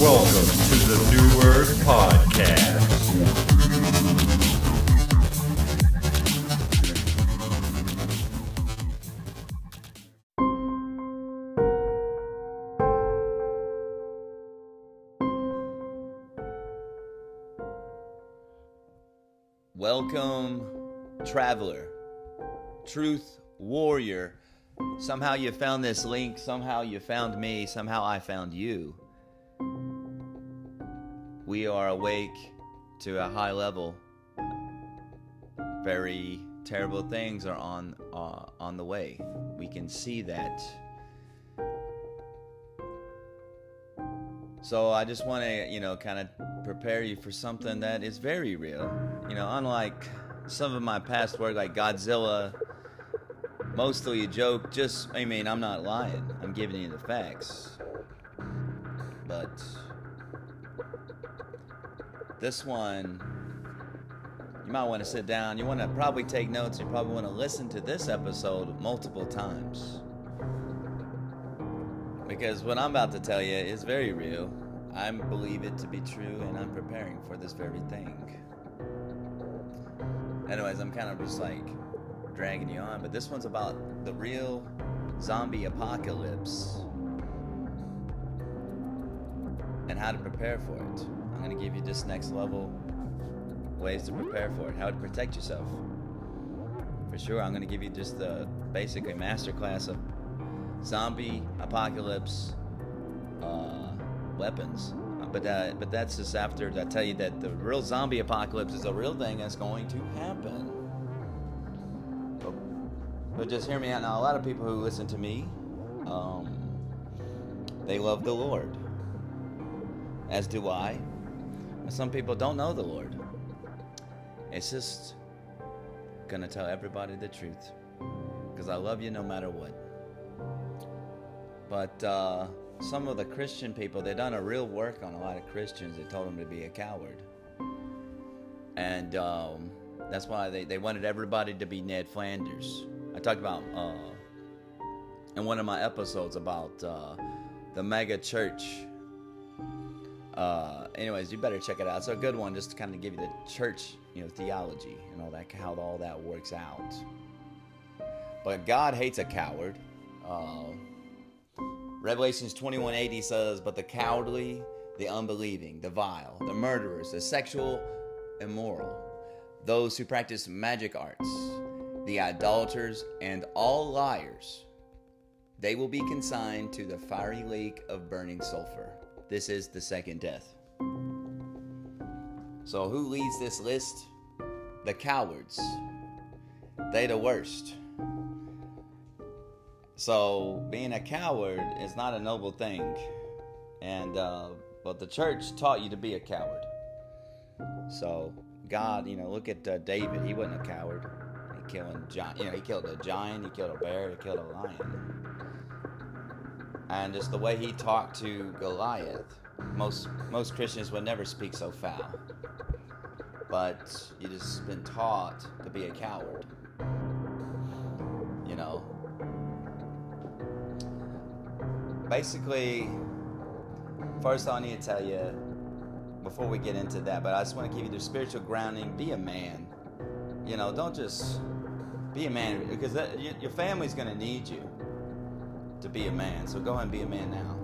Welcome to the New Earth Podcast. Welcome, traveler, truth warrior. Somehow you found this link, somehow you found me, somehow I found you. We are awake to a high level. Very terrible things are on uh, on the way. We can see that. So I just want to, you know, kind of prepare you for something that is very real. You know, unlike some of my past work like Godzilla, mostly a joke. Just, I mean, I'm not lying. I'm giving you the facts. But this one, you might want to sit down. You want to probably take notes. You probably want to listen to this episode multiple times. Because what I'm about to tell you is very real. I believe it to be true, and I'm preparing for this very thing. Anyways, I'm kind of just like dragging you on, but this one's about the real zombie apocalypse and how to prepare for it. I'm going to give you just next level ways to prepare for it, how to protect yourself. For sure, I'm going to give you just the basically masterclass of zombie apocalypse uh, weapons. But uh, but that's just after I tell you that the real zombie apocalypse is a real thing that's going to happen. But, but just hear me out now. A lot of people who listen to me, um, they love the Lord, as do I. And some people don't know the Lord. It's just gonna tell everybody the truth, because I love you no matter what. But uh, some of the Christian people, they done a real work on a lot of Christians. They told them to be a coward. And um, that's why they, they wanted everybody to be Ned Flanders. I talked about uh, in one of my episodes about uh, the mega church. Uh, anyways, you better check it out. It's a good one just to kind of give you the church, you know, theology and all that, how all that works out. But God hates a coward. Uh, Revelations 21:80 says, "But the cowardly, the unbelieving, the vile, the murderers, the sexual immoral, those who practice magic arts, the idolaters, and all liars, they will be consigned to the fiery lake of burning sulfur. This is the second death." So who leads this list? The cowards. They the worst. So being a coward is not a noble thing, and uh, but the church taught you to be a coward. So God, you know, look at uh, David. He wasn't a coward. He killing giant. You know, he killed a giant. He killed a bear. He killed a lion. And just the way he talked to Goliath, most most Christians would never speak so foul. But you just been taught to be a coward. You know, basically, first I need to tell you before we get into that, but I just want to give you the spiritual grounding. Be a man. You know, don't just be a man because that, your family's going to need you to be a man. So go ahead and be a man now.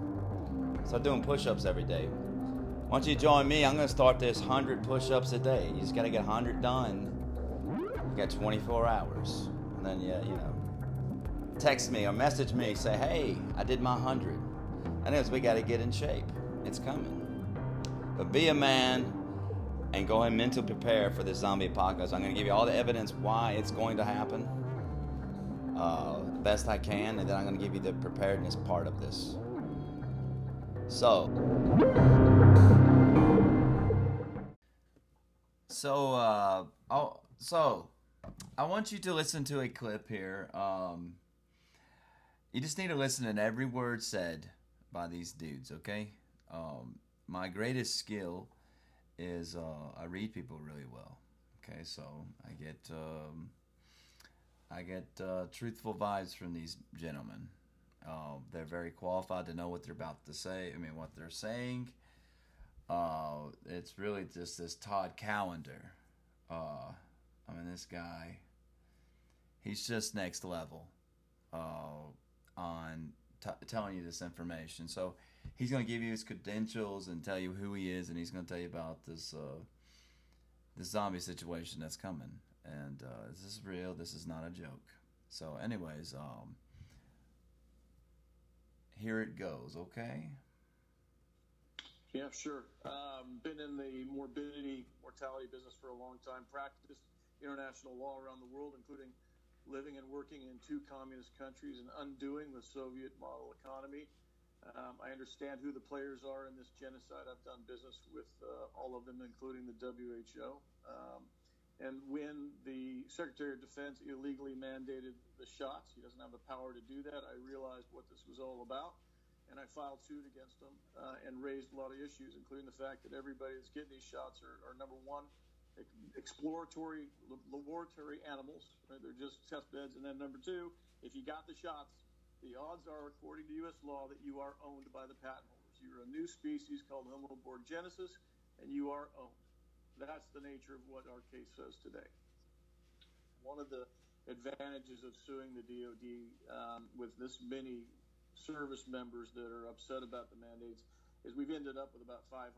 Start doing push ups every day. Don't you join me? I'm going to start this 100 push ups a day. You just got to get 100 done. You got 24 hours. And then, yeah, you know, text me or message me, say, hey, I did my 100. And as we got to get in shape. It's coming. But be a man and go ahead and mentally prepare for this zombie apocalypse. I'm going to give you all the evidence why it's going to happen, uh, the best I can, and then I'm going to give you the preparedness part of this. So, so, uh, oh, so I want you to listen to a clip here. Um, you just need to listen to every word said by these dudes, okay? Um, my greatest skill is uh, I read people really well. Okay, so I get um, I get uh, truthful vibes from these gentlemen. Uh, they're very qualified to know what they're about to say. I mean, what they're saying. Uh, it's really just this Todd Callender. Uh, I mean, this guy. He's just next level uh, on t- telling you this information. So he's going to give you his credentials and tell you who he is, and he's going to tell you about this uh, this zombie situation that's coming. And uh, this is real. This is not a joke. So, anyways, um, here it goes. Okay. Yeah, sure. Um, been in the morbidity, mortality business for a long time. Practiced international law around the world, including living and working in two communist countries and undoing the Soviet model economy. Um, I understand who the players are in this genocide. I've done business with uh, all of them, including the WHO. Um, and when the Secretary of Defense illegally mandated the shots, he doesn't have the power to do that. I realized what this was all about, and I filed suit against him uh, and raised a lot of issues, including the fact that everybody that's getting these shots are, are number one, exploratory laboratory animals. Right? They're just test beds. And then number two, if you got the shots, the odds are, according to U.S. law, that you are owned by the patent holders. You're a new species called Homo borgenesis, and you are owned. That's the nature of what our case says today. One of the advantages of suing the DoD um, with this many service members that are upset about the mandates is we've ended up with about 500,000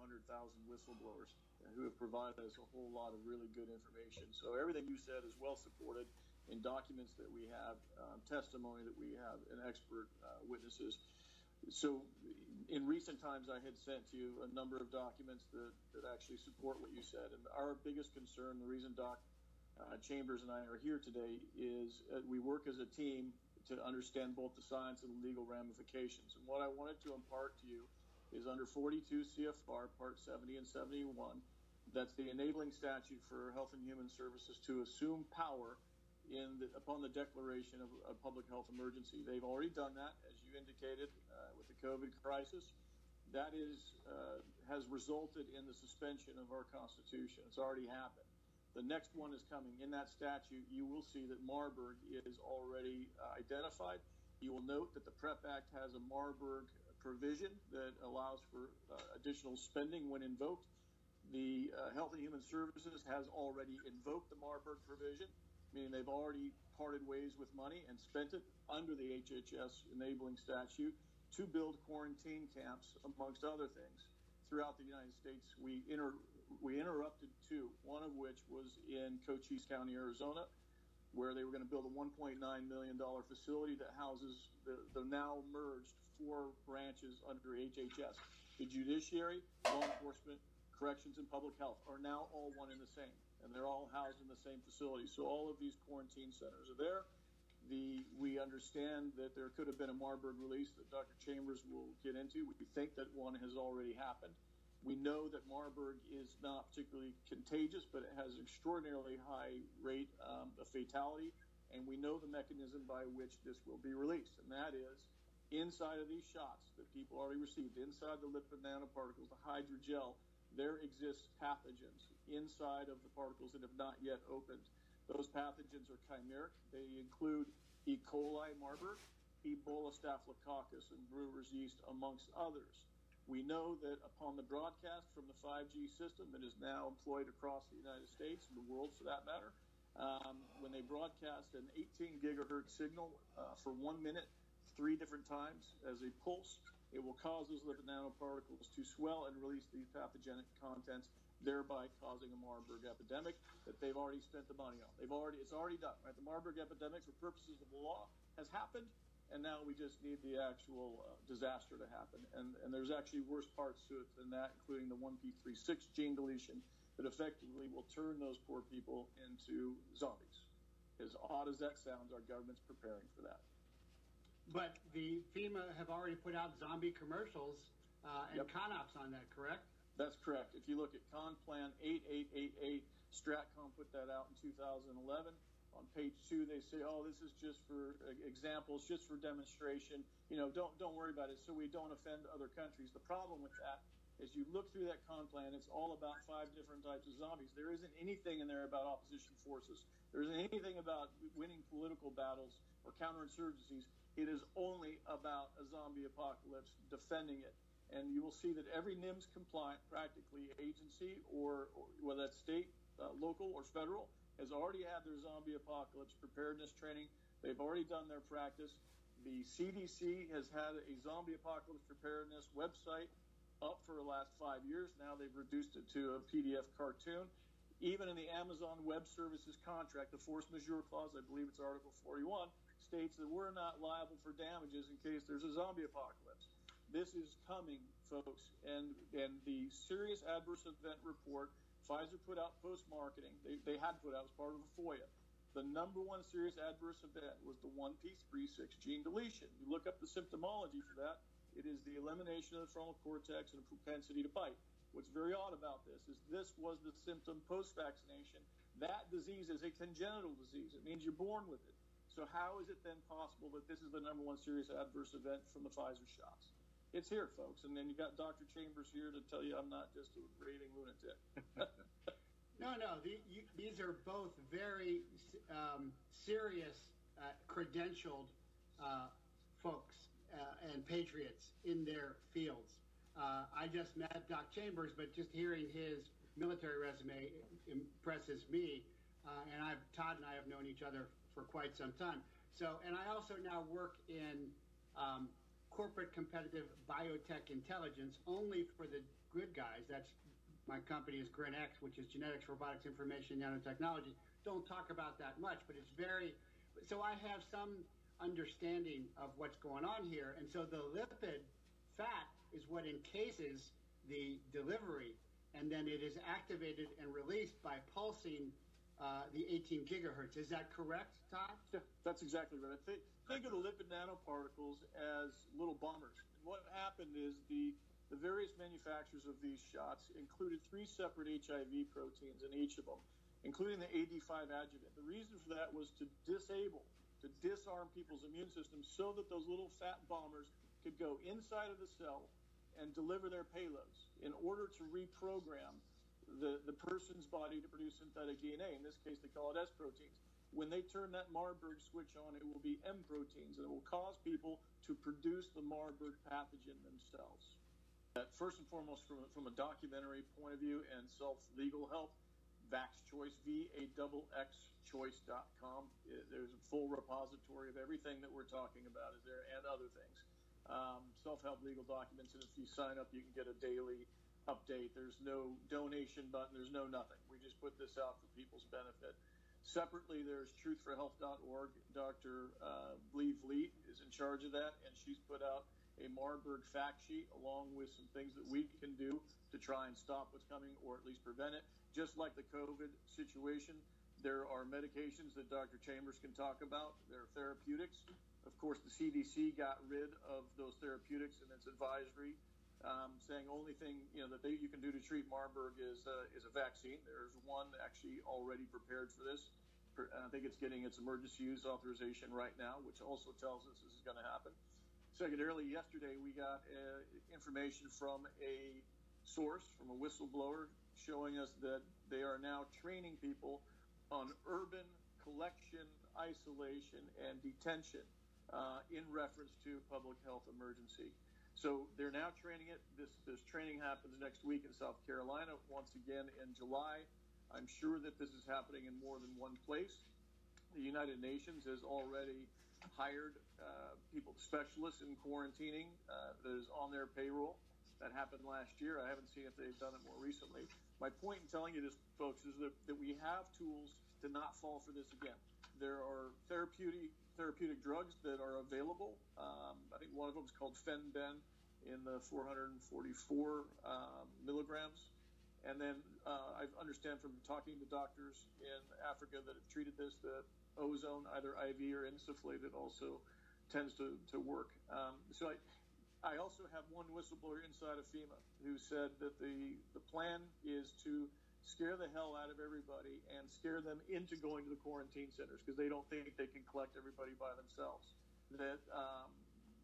whistleblowers who have provided us a whole lot of really good information. So everything you said is well supported in documents that we have, um, testimony that we have, and expert uh, witnesses. So, in recent times, I had sent you a number of documents that, that actually support what you said. And our biggest concern, the reason Doc uh, Chambers and I are here today, is uh, we work as a team to understand both the science and the legal ramifications. And what I wanted to impart to you is under 42 CFR Part 70 and 71. That's the enabling statute for Health and Human Services to assume power in the, upon the declaration of a public health emergency. They've already done that, as you indicated, uh, with the COVID crisis. That is uh, has resulted in the suspension of our Constitution. It's already happened. The next one is coming. In that statute, you will see that Marburg is already uh, identified. You will note that the PrEP Act has a Marburg provision that allows for uh, additional spending when invoked. The uh, Health and Human Services has already invoked the Marburg provision meaning they've already parted ways with money and spent it under the HHS enabling statute to build quarantine camps, amongst other things, throughout the United States. We, inter- we interrupted two, one of which was in Cochise County, Arizona, where they were going to build a $1.9 million facility that houses the, the now merged four branches under HHS. The judiciary, law enforcement, corrections, and public health are now all one and the same and they're all housed in the same facility. So all of these quarantine centers are there. The, we understand that there could have been a Marburg release that Dr. Chambers will get into. We think that one has already happened. We know that Marburg is not particularly contagious, but it has an extraordinarily high rate um, of fatality. And we know the mechanism by which this will be released, and that is inside of these shots that people already received, inside the lipid nanoparticles, the hydrogel, there exists pathogens inside of the particles that have not yet opened. Those pathogens are chimeric. They include E. coli Marburg, Ebola staphylococcus, and brewer's yeast, amongst others. We know that upon the broadcast from the 5G system that is now employed across the United States and the world for that matter, um, when they broadcast an 18 gigahertz signal uh, for one minute, three different times as a pulse, it will cause those lipid nanoparticles to swell and release these pathogenic contents, thereby causing a Marburg epidemic that they've already spent the money on. They've already it's already done. Right, the Marburg epidemic, for purposes of the law, has happened, and now we just need the actual uh, disaster to happen. And and there's actually worse parts to it than that, including the 1p36 gene deletion that effectively will turn those poor people into zombies. As odd as that sounds, our government's preparing for that. But the FEMA have already put out zombie commercials uh, and yep. CONOPS on that, correct? That's correct. If you look at ConPlan 8888, Stratcom put that out in 2011. On page two, they say, "Oh, this is just for examples, just for demonstration. You know, don't don't worry about it, so we don't offend other countries." The problem with that is, you look through that con plan, it's all about five different types of zombies. There isn't anything in there about opposition forces. There isn't anything about winning political battles or counterinsurgencies. It is only about a zombie apocalypse, defending it. And you will see that every NIMS compliant, practically agency, or, or whether that's state, uh, local, or federal, has already had their zombie apocalypse preparedness training. They've already done their practice. The CDC has had a zombie apocalypse preparedness website up for the last five years. Now they've reduced it to a PDF cartoon. Even in the Amazon Web Services contract, the force majeure clause, I believe it's Article 41, states that we're not liable for damages in case there's a zombie apocalypse. This is coming, folks, and and the serious adverse event report Pfizer put out post marketing. They, they had put out as part of the FOIA. The number one serious adverse event was the 1p36 gene deletion. You look up the symptomology for that, it is the elimination of the frontal cortex and a propensity to bite. What's very odd about this is this was the symptom post vaccination. That disease is a congenital disease. It means you're born with it. So how is it then possible that this is the number one serious adverse event from the Pfizer shots? It's here, folks. And then you got Dr. Chambers here to tell you I'm not just a raving lunatic. no, no. The, you, these are both very um, serious, uh, credentialed uh, folks uh, and patriots in their fields. Uh, I just met Doc Chambers, but just hearing his military resume impresses me. Uh, and I've Todd and I have known each other for quite some time. So, and I also now work in um, corporate competitive biotech intelligence only for the good guys. That's my company is GRINX, which is genetics, robotics, information, nanotechnology. Don't talk about that much, but it's very. So I have some understanding of what's going on here, and so the lipid fat is what encases the delivery, and then it is activated and released by pulsing uh, the 18 gigahertz. Is that correct, Todd? Yeah, that's exactly right. Think, think of the lipid nanoparticles as little bombers. And what happened is the the various manufacturers of these shots included three separate HIV proteins in each of them, including the AD5 adjuvant. The reason for that was to disable, to disarm people's immune systems so that those little fat bombers could go inside of the cell and deliver their payloads in order to reprogram the, the person's body to produce synthetic DNA. In this case, they call it S proteins. When they turn that Marburg switch on, it will be M proteins, and it will cause people to produce the Marburg pathogen themselves. First and foremost, from, from a documentary point of view and self legal help, Vax Choice, V A choice.com. There's a full repository of everything that we're talking about is there and other things. Um, self help legal documents, and if you sign up, you can get a daily update. There's no donation button, there's no nothing. We just put this out for people's benefit. Separately, there's truthforhealth.org. Dr. Uh, Lee Vliet is in charge of that, and she's put out a Marburg fact sheet along with some things that we can do to try and stop what's coming or at least prevent it. Just like the COVID situation, there are medications that Dr. Chambers can talk about. There are therapeutics. Of course, the CDC got rid of those therapeutics in its advisory, um, saying only thing you know that they, you can do to treat Marburg is uh, is a vaccine. There's one actually already prepared for this. I think it's getting its emergency use authorization right now, which also tells us this is going to happen. Secondarily, yesterday we got uh, information from a source, from a whistleblower, showing us that they are now training people on urban collection, isolation, and detention uh, in reference to public health emergency. So they're now training it. This this training happens next week in South Carolina. Once again in July. I'm sure that this is happening in more than one place. The United Nations has already hired uh, people, specialists in quarantining uh, that is on their payroll. That happened last year. I haven't seen if they've done it more recently. My point in telling you this, folks, is that, that we have tools to not fall for this again. There are therapeutic therapeutic drugs that are available. Um, I think one of them is called Fen-Phen in the 444 um, milligrams. And then uh, I understand from talking to doctors in Africa that have treated this that ozone, either IV or insufflated, also tends to, to work. Um, so I, I also have one whistleblower inside of FEMA who said that the, the plan is to scare the hell out of everybody and scare them into going to the quarantine centers because they don't think they can collect everybody by themselves. That um,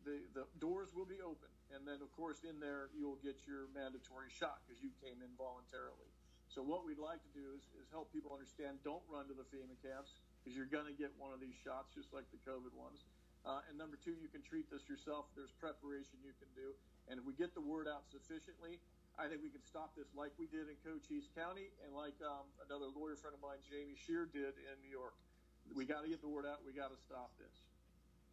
the, the doors will be open. And then, of course, in there, you'll get your mandatory shot because you came in voluntarily. So, what we'd like to do is, is help people understand don't run to the FEMA camps because you're going to get one of these shots just like the COVID ones. Uh, and number two, you can treat this yourself. There's preparation you can do. And if we get the word out sufficiently, I think we can stop this like we did in Cochise County and like um, another lawyer friend of mine, Jamie Shear, did in New York. We got to get the word out. We got to stop this.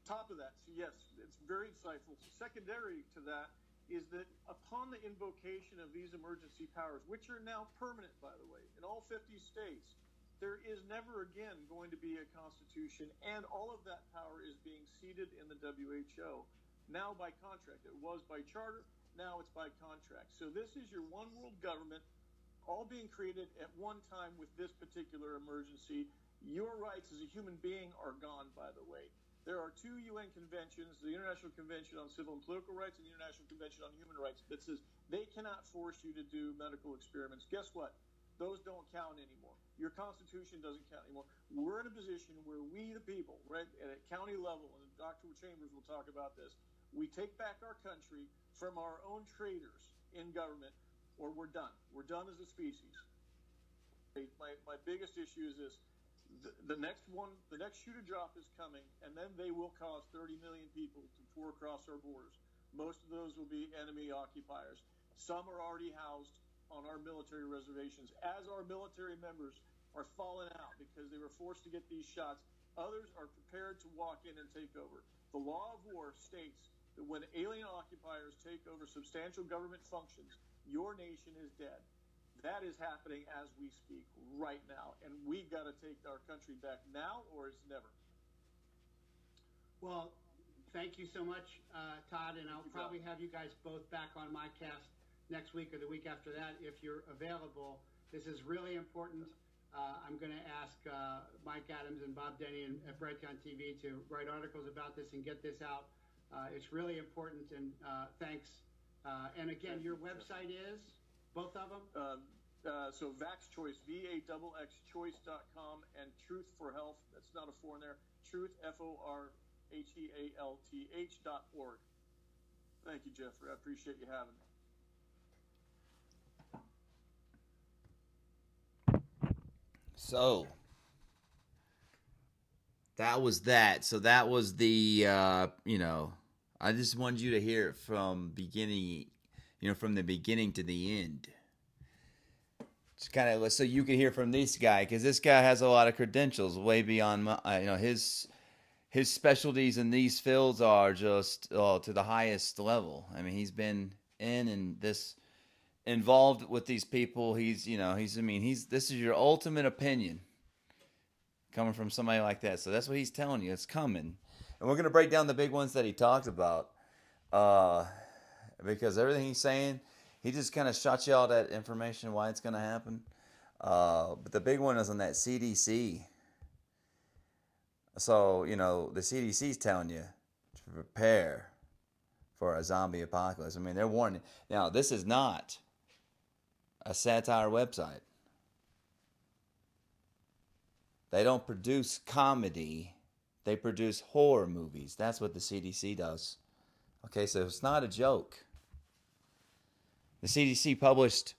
Top of that, so yes, it's very insightful. Secondary to that is that upon the invocation of these emergency powers, which are now permanent, by the way, in all 50 states, there is never again going to be a constitution, and all of that power is being ceded in the WHO now by contract. It was by charter, now it's by contract. So this is your one world government, all being created at one time with this particular emergency. Your rights as a human being are gone, by the way. There are two UN conventions, the International Convention on Civil and Political Rights and the International Convention on Human Rights, that says they cannot force you to do medical experiments. Guess what? Those don't count anymore. Your Constitution doesn't count anymore. We're in a position where we, the people, right, at county level, and Dr. Chambers will talk about this, we take back our country from our own traitors in government, or we're done. We're done as a species. My, my biggest issue is this. The, the next one, the next shoe to drop is coming, and then they will cause 30 million people to pour across our borders. Most of those will be enemy occupiers. Some are already housed on our military reservations, as our military members are falling out because they were forced to get these shots. Others are prepared to walk in and take over. The law of war states that when alien occupiers take over substantial government functions, your nation is dead. That is happening as we speak right now, and we've got to take our country back now, or it's never. Well, thank you so much, uh, Todd, and I'll probably have you guys both back on my cast next week or the week after that if you're available. This is really important. Uh, I'm going to ask uh, Mike Adams and Bob Denny and, at Brighteon TV to write articles about this and get this out. Uh, it's really important, and uh, thanks. Uh, and again, your website is both of them. Um, uh, so Vax Choice, V A X X Choice.com, and Truth for Health. That's not a four in there. Truth, F O R H E A L T H dot org. Thank you, Jeffrey. I appreciate you having me. So that was that. So that was the uh, you know, I just wanted you to hear it from beginning, you know, from the beginning to the end. Just kind of so you can hear from this guy because this guy has a lot of credentials way beyond my, uh, you know his his specialties in these fields are just oh, to the highest level. I mean, he's been in and this involved with these people. He's, you know, he's, I mean, he's, this is your ultimate opinion coming from somebody like that. So that's what he's telling you. It's coming. And we're going to break down the big ones that he talks about. Uh, because everything he's saying, he just kind of shot you all that information why it's going to happen. Uh, but the big one is on that CDC. So, you know, the CDC's telling you to prepare for a zombie apocalypse. I mean, they're warning. Now, this is not a satire website. They don't produce comedy, they produce horror movies. That's what the CDC does. Okay, so it's not a joke. The CDC published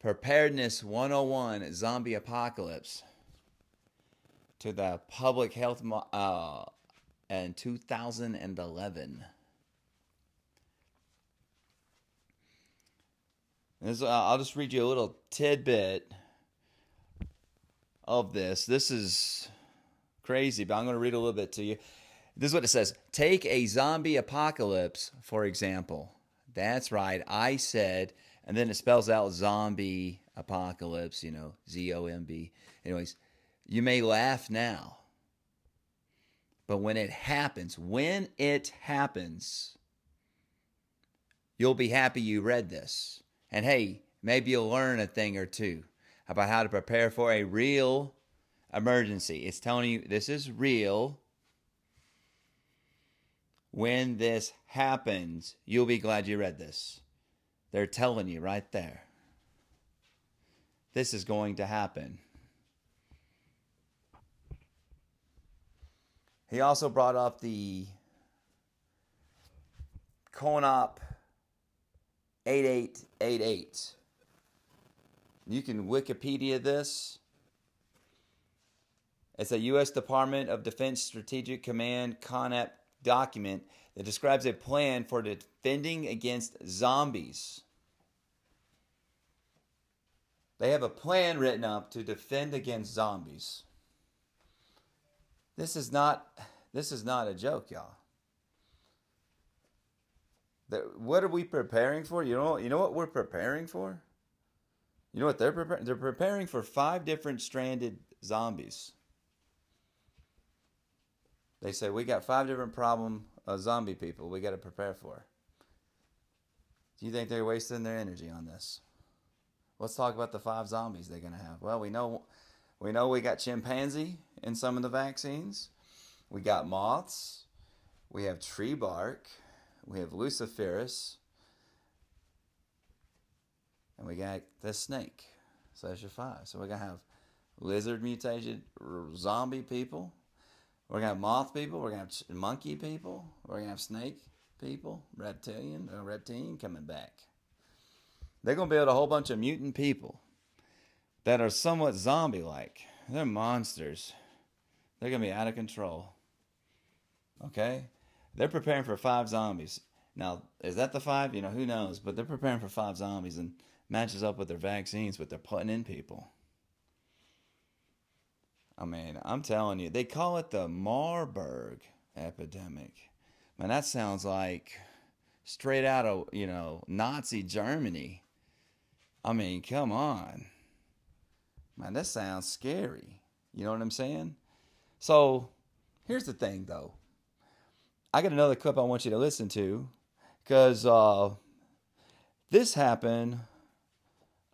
Preparedness 101 Zombie Apocalypse to the public health uh, in 2011. This, uh, I'll just read you a little tidbit of this. This is crazy, but I'm going to read a little bit to you. This is what it says Take a zombie apocalypse, for example. That's right. I said, and then it spells out zombie apocalypse, you know, Z O M B. Anyways, you may laugh now. But when it happens, when it happens, you'll be happy you read this. And hey, maybe you'll learn a thing or two about how to prepare for a real emergency. It's telling you this is real. When this happens, you'll be glad you read this. They're telling you right there. This is going to happen. He also brought up the CONOP 8888. You can Wikipedia this. It's a U.S. Department of Defense Strategic Command CONOP document that describes a plan for defending against zombies. They have a plan written up to defend against zombies. This is not this is not a joke, y'all. what are we preparing for? You know you know what we're preparing for? You know what they're preparing? They're preparing for five different stranded zombies. They say we got five different problem uh, zombie people we got to prepare for. Do you think they're wasting their energy on this? Let's talk about the five zombies they're gonna have. Well, we know we know we got chimpanzee in some of the vaccines. We got moths. We have tree bark. We have luciferase. And we got the snake. So that's your five. So we're gonna have lizard mutated zombie people. We're gonna have moth people. We're gonna have monkey people. We're gonna have snake people, reptilian, uh, reptilian coming back. They're to build a whole bunch of mutant people that are somewhat zombie like. They're monsters. They're to be out of control. Okay? They're preparing for five zombies. Now, is that the five? You know, who knows? But they're preparing for five zombies and matches up with their vaccines, but they're putting in people. I mean, I'm telling you, they call it the Marburg epidemic. Man, that sounds like straight out of, you know, Nazi Germany. I mean, come on. Man, that sounds scary. You know what I'm saying? So, here's the thing though. I got another clip I want you to listen to because uh, this happened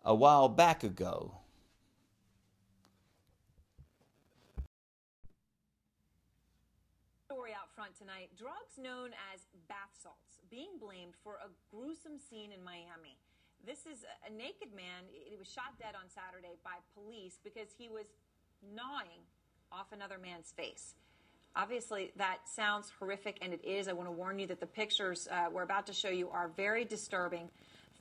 a while back ago. Story out front tonight drugs known as bath salts being blamed for a gruesome scene in Miami. This is a naked man. He was shot dead on Saturday by police because he was gnawing off another man's face. Obviously, that sounds horrific, and it is. I want to warn you that the pictures uh, we're about to show you are very disturbing.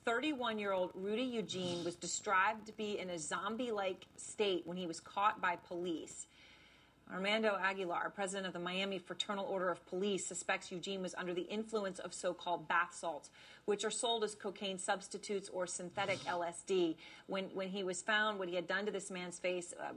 31 year old Rudy Eugene was described to be in a zombie like state when he was caught by police. Armando Aguilar, president of the Miami Fraternal Order of Police, suspects Eugene was under the influence of so called bath salts, which are sold as cocaine substitutes or synthetic LSD. When, when he was found, what he had done to this man's face, uh,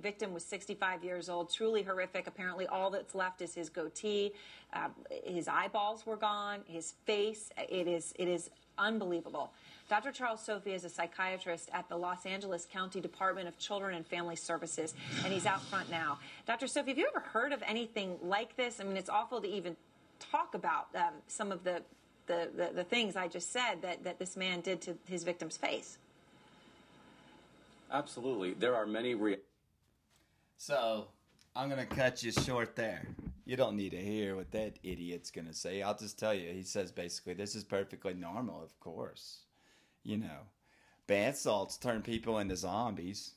victim was 65 years old, truly horrific. Apparently, all that's left is his goatee. Uh, his eyeballs were gone, his face. It is, it is unbelievable. Dr. Charles Sophy is a psychiatrist at the Los Angeles County Department of Children and Family Services, and he's out front now. Dr. Sophy, have you ever heard of anything like this? I mean, it's awful to even talk about um, some of the, the, the, the, things I just said that, that this man did to his victim's face. Absolutely. There are many. Re- so, I'm going to cut you short there. You don't need to hear what that idiot's going to say. I'll just tell you. He says basically, this is perfectly normal, of course you know, bath salts turn people into zombies.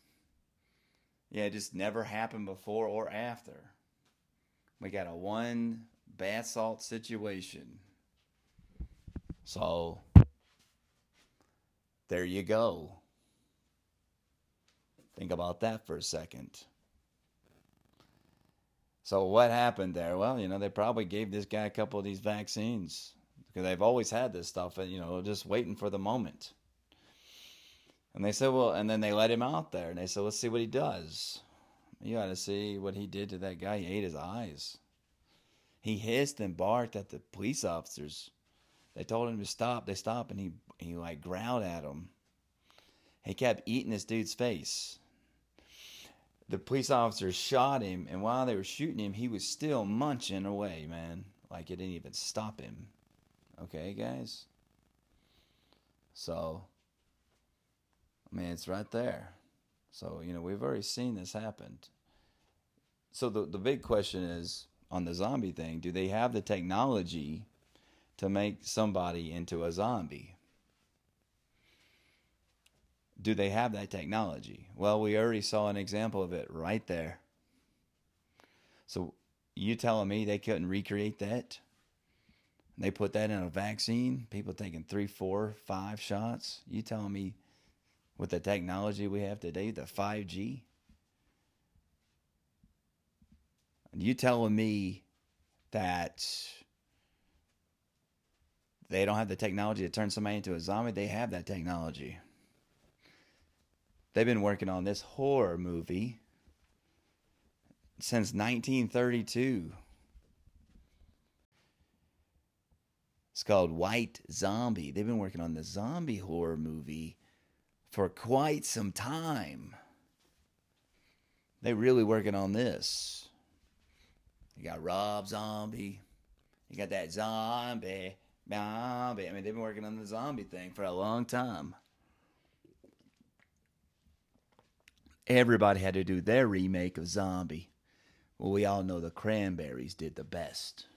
Yeah, it just never happened before or after. We got a one bath salt situation. So there you go. Think about that for a second. So what happened there? Well, you know, they probably gave this guy a couple of these vaccines because they've always had this stuff, and you know, just waiting for the moment. And they said, well, and then they let him out there, and they said, let's see what he does. You got to see what he did to that guy. He ate his eyes. He hissed and barked at the police officers. They told him to stop. They stopped, and he he like growled at them. He kept eating this dude's face. The police officers shot him, and while they were shooting him, he was still munching away, man. Like it didn't even stop him. Okay, guys? So, I mean, it's right there. So, you know, we've already seen this happen. So the, the big question is on the zombie thing do they have the technology to make somebody into a zombie? Do they have that technology? Well, we already saw an example of it right there. So you telling me they couldn't recreate that? They put that in a vaccine. People taking three, four, five shots. You telling me with the technology we have today, the 5G? You telling me that they don't have the technology to turn somebody into a zombie? They have that technology. They've been working on this horror movie since 1932. It's called White Zombie. They've been working on the zombie horror movie for quite some time. They really working on this. You got Rob Zombie. You got that zombie. Zombie. I mean, they've been working on the zombie thing for a long time. Everybody had to do their remake of Zombie. Well, we all know the Cranberries did the best.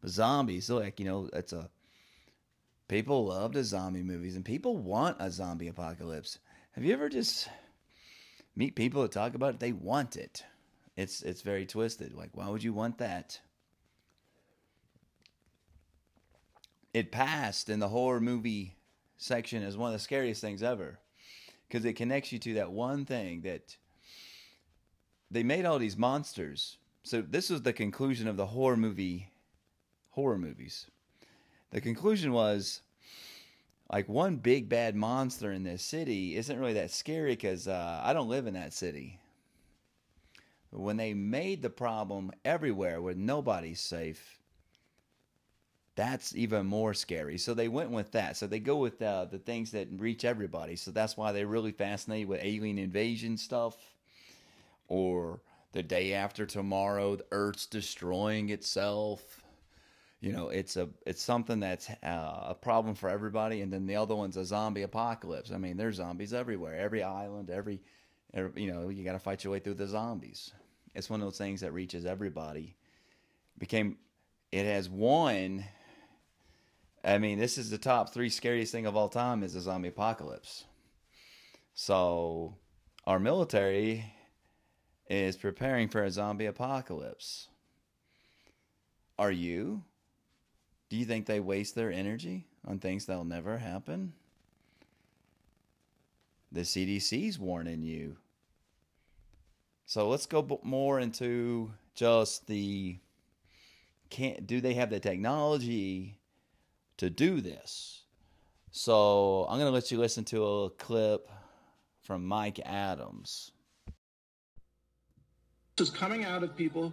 But zombies, like, you know, it's a. People love the zombie movies and people want a zombie apocalypse. Have you ever just meet people that talk about it? They want it. It's it's very twisted. Like, why would you want that? It passed in the horror movie section as one of the scariest things ever because it connects you to that one thing that they made all these monsters. So this was the conclusion of the horror movie horror movies. The conclusion was like one big bad monster in this city isn't really that scary because uh, I don't live in that city. But when they made the problem everywhere where nobody's safe, that's even more scary. So they went with that. So they go with uh, the things that reach everybody. So that's why they're really fascinated with alien invasion stuff or the day after tomorrow, the Earth's destroying itself. You know, it's a it's something that's uh, a problem for everybody, and then the other one's a zombie apocalypse. I mean, there's zombies everywhere, every island, every, every you know, you got to fight your way through the zombies. It's one of those things that reaches everybody. Became, it has won. I mean, this is the top three scariest thing of all time is the zombie apocalypse. So, our military is preparing for a zombie apocalypse. Are you? Do you think they waste their energy on things that'll never happen? The CDC's warning you. So let's go more into just the can do they have the technology to do this? So I'm going to let you listen to a clip from Mike Adams. This is coming out of people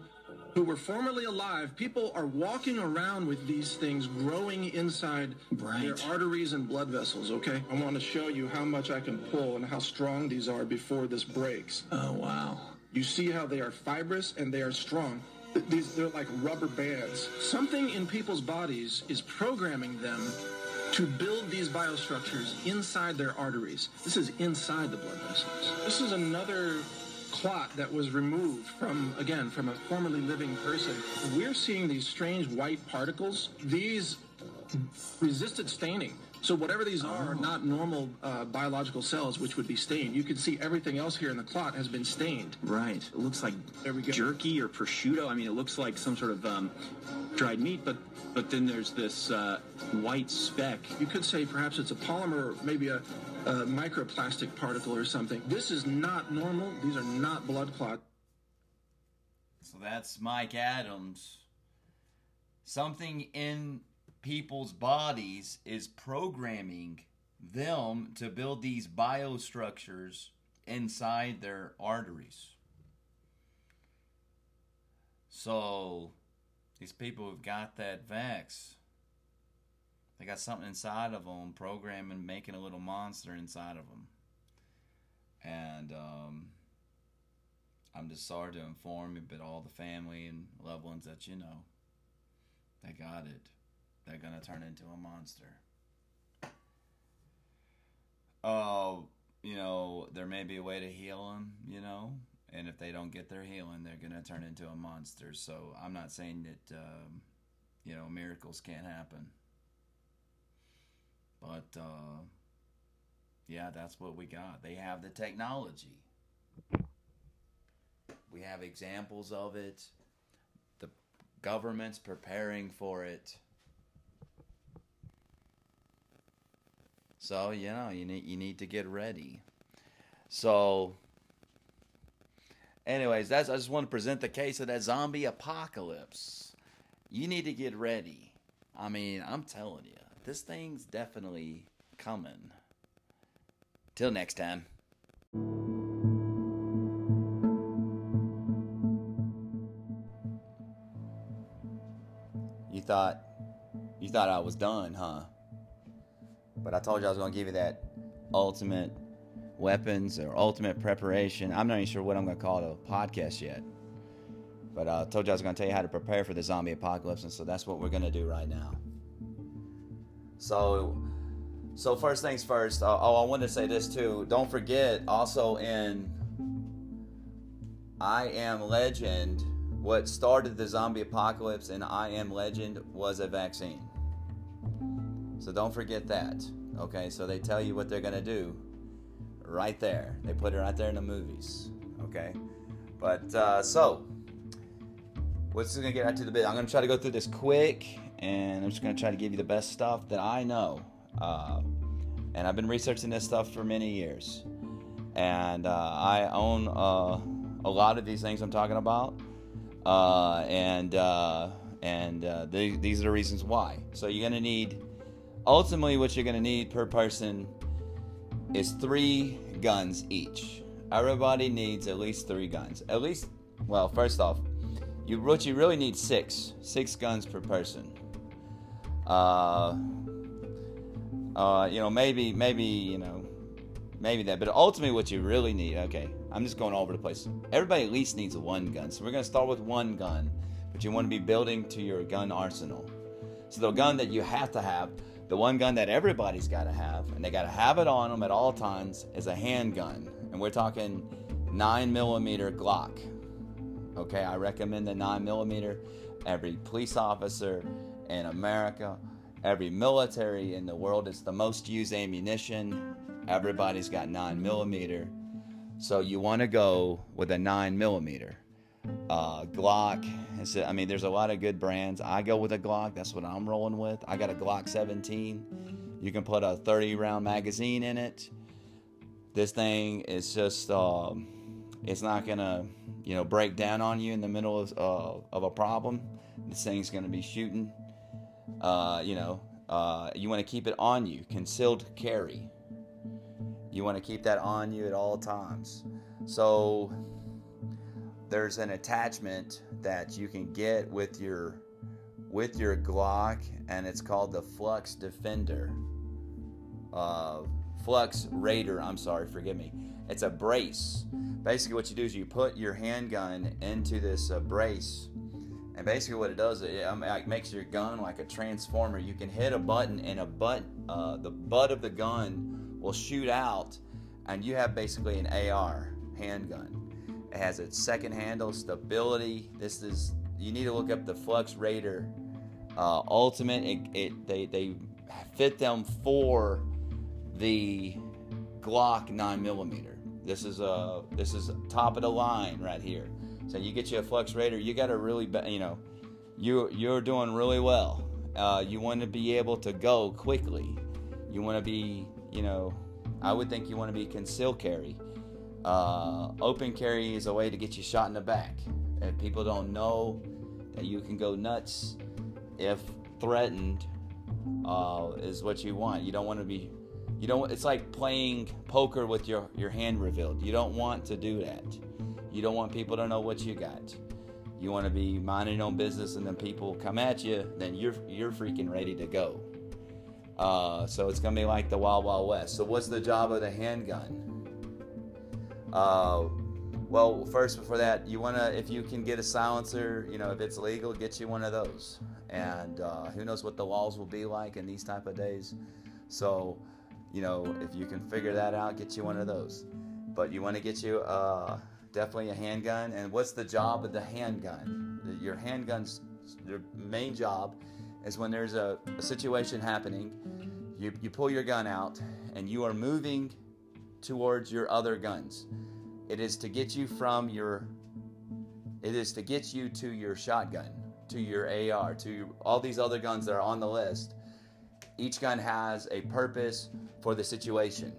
who were formerly alive. People are walking around with these things growing inside their arteries and blood vessels, okay? I want to show you how much I can pull and how strong these are before this breaks. Oh, wow. You see how they are fibrous and they are strong. These they're like rubber bands. Something in people's bodies is programming them to build these biostructures inside their arteries. This is inside the blood vessels. This is another clot that was removed from again from a formerly living person. We're seeing these strange white particles. These resisted staining. So whatever these are, are not normal uh, biological cells, which would be stained. You can see everything else here in the clot has been stained. Right. It looks like There we go. jerky or prosciutto. I mean, it looks like some sort of um, dried meat, but but then there's this uh, white speck. You could say perhaps it's a polymer, or maybe a, a microplastic particle or something. This is not normal. These are not blood clots. So that's Mike Adams. Something in people's bodies is programming them to build these biostructures inside their arteries. So these people who've got that vax, they got something inside of them programming, making a little monster inside of them. And um, I'm just sorry to inform you, but all the family and loved ones that you know, they got it. They're gonna turn into a monster. Oh, you know, there may be a way to heal them, you know, and if they don't get their healing, they're gonna turn into a monster. So I'm not saying that, um, you know, miracles can't happen, but uh, yeah, that's what we got. They have the technology. We have examples of it. The government's preparing for it. So you know you need you need to get ready. So, anyways, that's I just want to present the case of that zombie apocalypse. You need to get ready. I mean, I'm telling you this thing's definitely coming. Till next time. You thought you thought I was done, huh? But I told you I was going to give you that ultimate weapons or ultimate preparation. I'm not even sure what I'm going to call the podcast yet. But uh, I told you I was going to tell you how to prepare for the zombie apocalypse, and so that's what we're going to do right now. So, so first things first. Uh, oh, I wanted to say this too. Don't forget, also in I Am Legend, what started the zombie apocalypse in I Am Legend was a vaccine. So don't forget that. Okay, so they tell you what they're gonna do right there. They put it right there in the movies. Okay, but uh, so what's gonna get right to the bit? I'm gonna try to go through this quick, and I'm just gonna try to give you the best stuff that I know. Uh, and I've been researching this stuff for many years, and uh, I own uh, a lot of these things I'm talking about, uh, and uh, and uh, these are the reasons why. So you're gonna need ultimately what you're going to need per person is three guns each. Everybody needs at least three guns. At least, well, first off, you what you really need six, six guns per person. Uh, uh, you know, maybe, maybe, you know, maybe that, but ultimately, what you really need. Okay, I'm just going all over the place. Everybody at least needs a one gun, so we're gonna start with one gun, but you want to be building to your gun arsenal. So the gun that you have to have the one gun that everybody's got to have, and they got to have it on them at all times, is a handgun. And we're talking 9 millimeter Glock. Okay, I recommend the 9 millimeter. Every police officer in America, every military in the world, it's the most used ammunition. Everybody's got 9 millimeter. So you want to go with a 9 millimeter. Uh, Glock. I mean, there's a lot of good brands. I go with a Glock. That's what I'm rolling with. I got a Glock 17. You can put a 30 round magazine in it. This thing is just, um, it's not gonna, you know, break down on you in the middle of, uh, of a problem. This thing's gonna be shooting. Uh, you know, uh, you want to keep it on you, concealed carry. You want to keep that on you at all times. So there's an attachment that you can get with your with your Glock, and it's called the Flux Defender. Uh, Flux Raider. I'm sorry, forgive me. It's a brace. Basically, what you do is you put your handgun into this uh, brace, and basically what it does, it, it, makes your gun like a transformer. You can hit a button, and a butt, uh, the butt of the gun will shoot out, and you have basically an AR handgun. It has its second handle, stability. This is you need to look up the Flux Raider uh, Ultimate. It, it, they they fit them for the Glock 9 millimeter. This is a this is top of the line right here. So you get you a Flux Raider, you got to really you know you you're doing really well. Uh, you want to be able to go quickly. You want to be you know I would think you want to be concealed carry. Uh, open carry is a way to get you shot in the back. And people don't know that you can go nuts if threatened uh, is what you want. You don't want to be, you don't. It's like playing poker with your your hand revealed. You don't want to do that. You don't want people to know what you got. You want to be minding your own business, and then people come at you. Then you're you're freaking ready to go. Uh, so it's gonna be like the Wild Wild West. So what's the job of the handgun? Uh, well, first before that, you wanna if you can get a silencer, you know, if it's legal, get you one of those. And uh, who knows what the laws will be like in these type of days. So, you know, if you can figure that out, get you one of those. But you want to get you uh, definitely a handgun. And what's the job of the handgun? Your handgun's your main job is when there's a, a situation happening, you, you pull your gun out and you are moving towards your other guns. It is to get you from your it is to get you to your shotgun, to your AR, to all these other guns that are on the list. each gun has a purpose for the situation.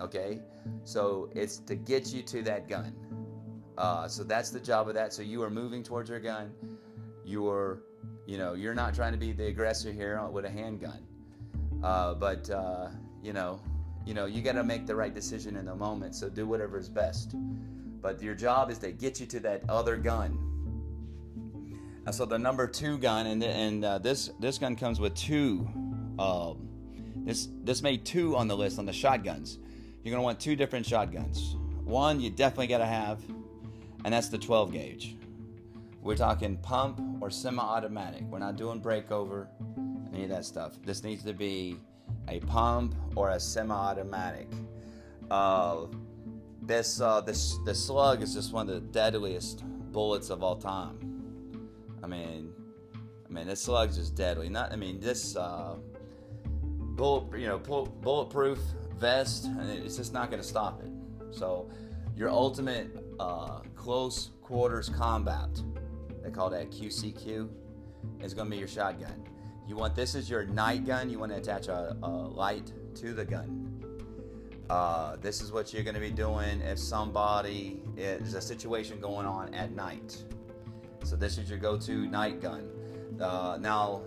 Okay, so it's to get you to that gun. Uh, so that's the job of that. So you are moving towards your gun. You are, you know, you're not trying to be the aggressor here with a handgun. Uh, but uh, you know, you know, you got to make the right decision in the moment. So do whatever is best. But your job is to get you to that other gun. And so the number two gun, and and uh, this this gun comes with two. Um, this this made two on the list on the shotguns. You're gonna want two different shotguns. One you definitely gotta have, and that's the 12 gauge. We're talking pump or semi-automatic. We're not doing breakover, any of that stuff. This needs to be a pump or a semi-automatic. Uh, this uh, this the slug is just one of the deadliest bullets of all time. I mean, I mean this slug's just deadly. Not I mean this uh, bullet you know bulletproof vest, it's just not going to stop it. So your ultimate uh, close quarters combat, they call that QCQ, It's going to be your shotgun. You want this as your night gun. You want to attach a, a light to the gun. Uh, this is what you're going to be doing if somebody is a situation going on at night. So this is your go-to night gun. Uh, now,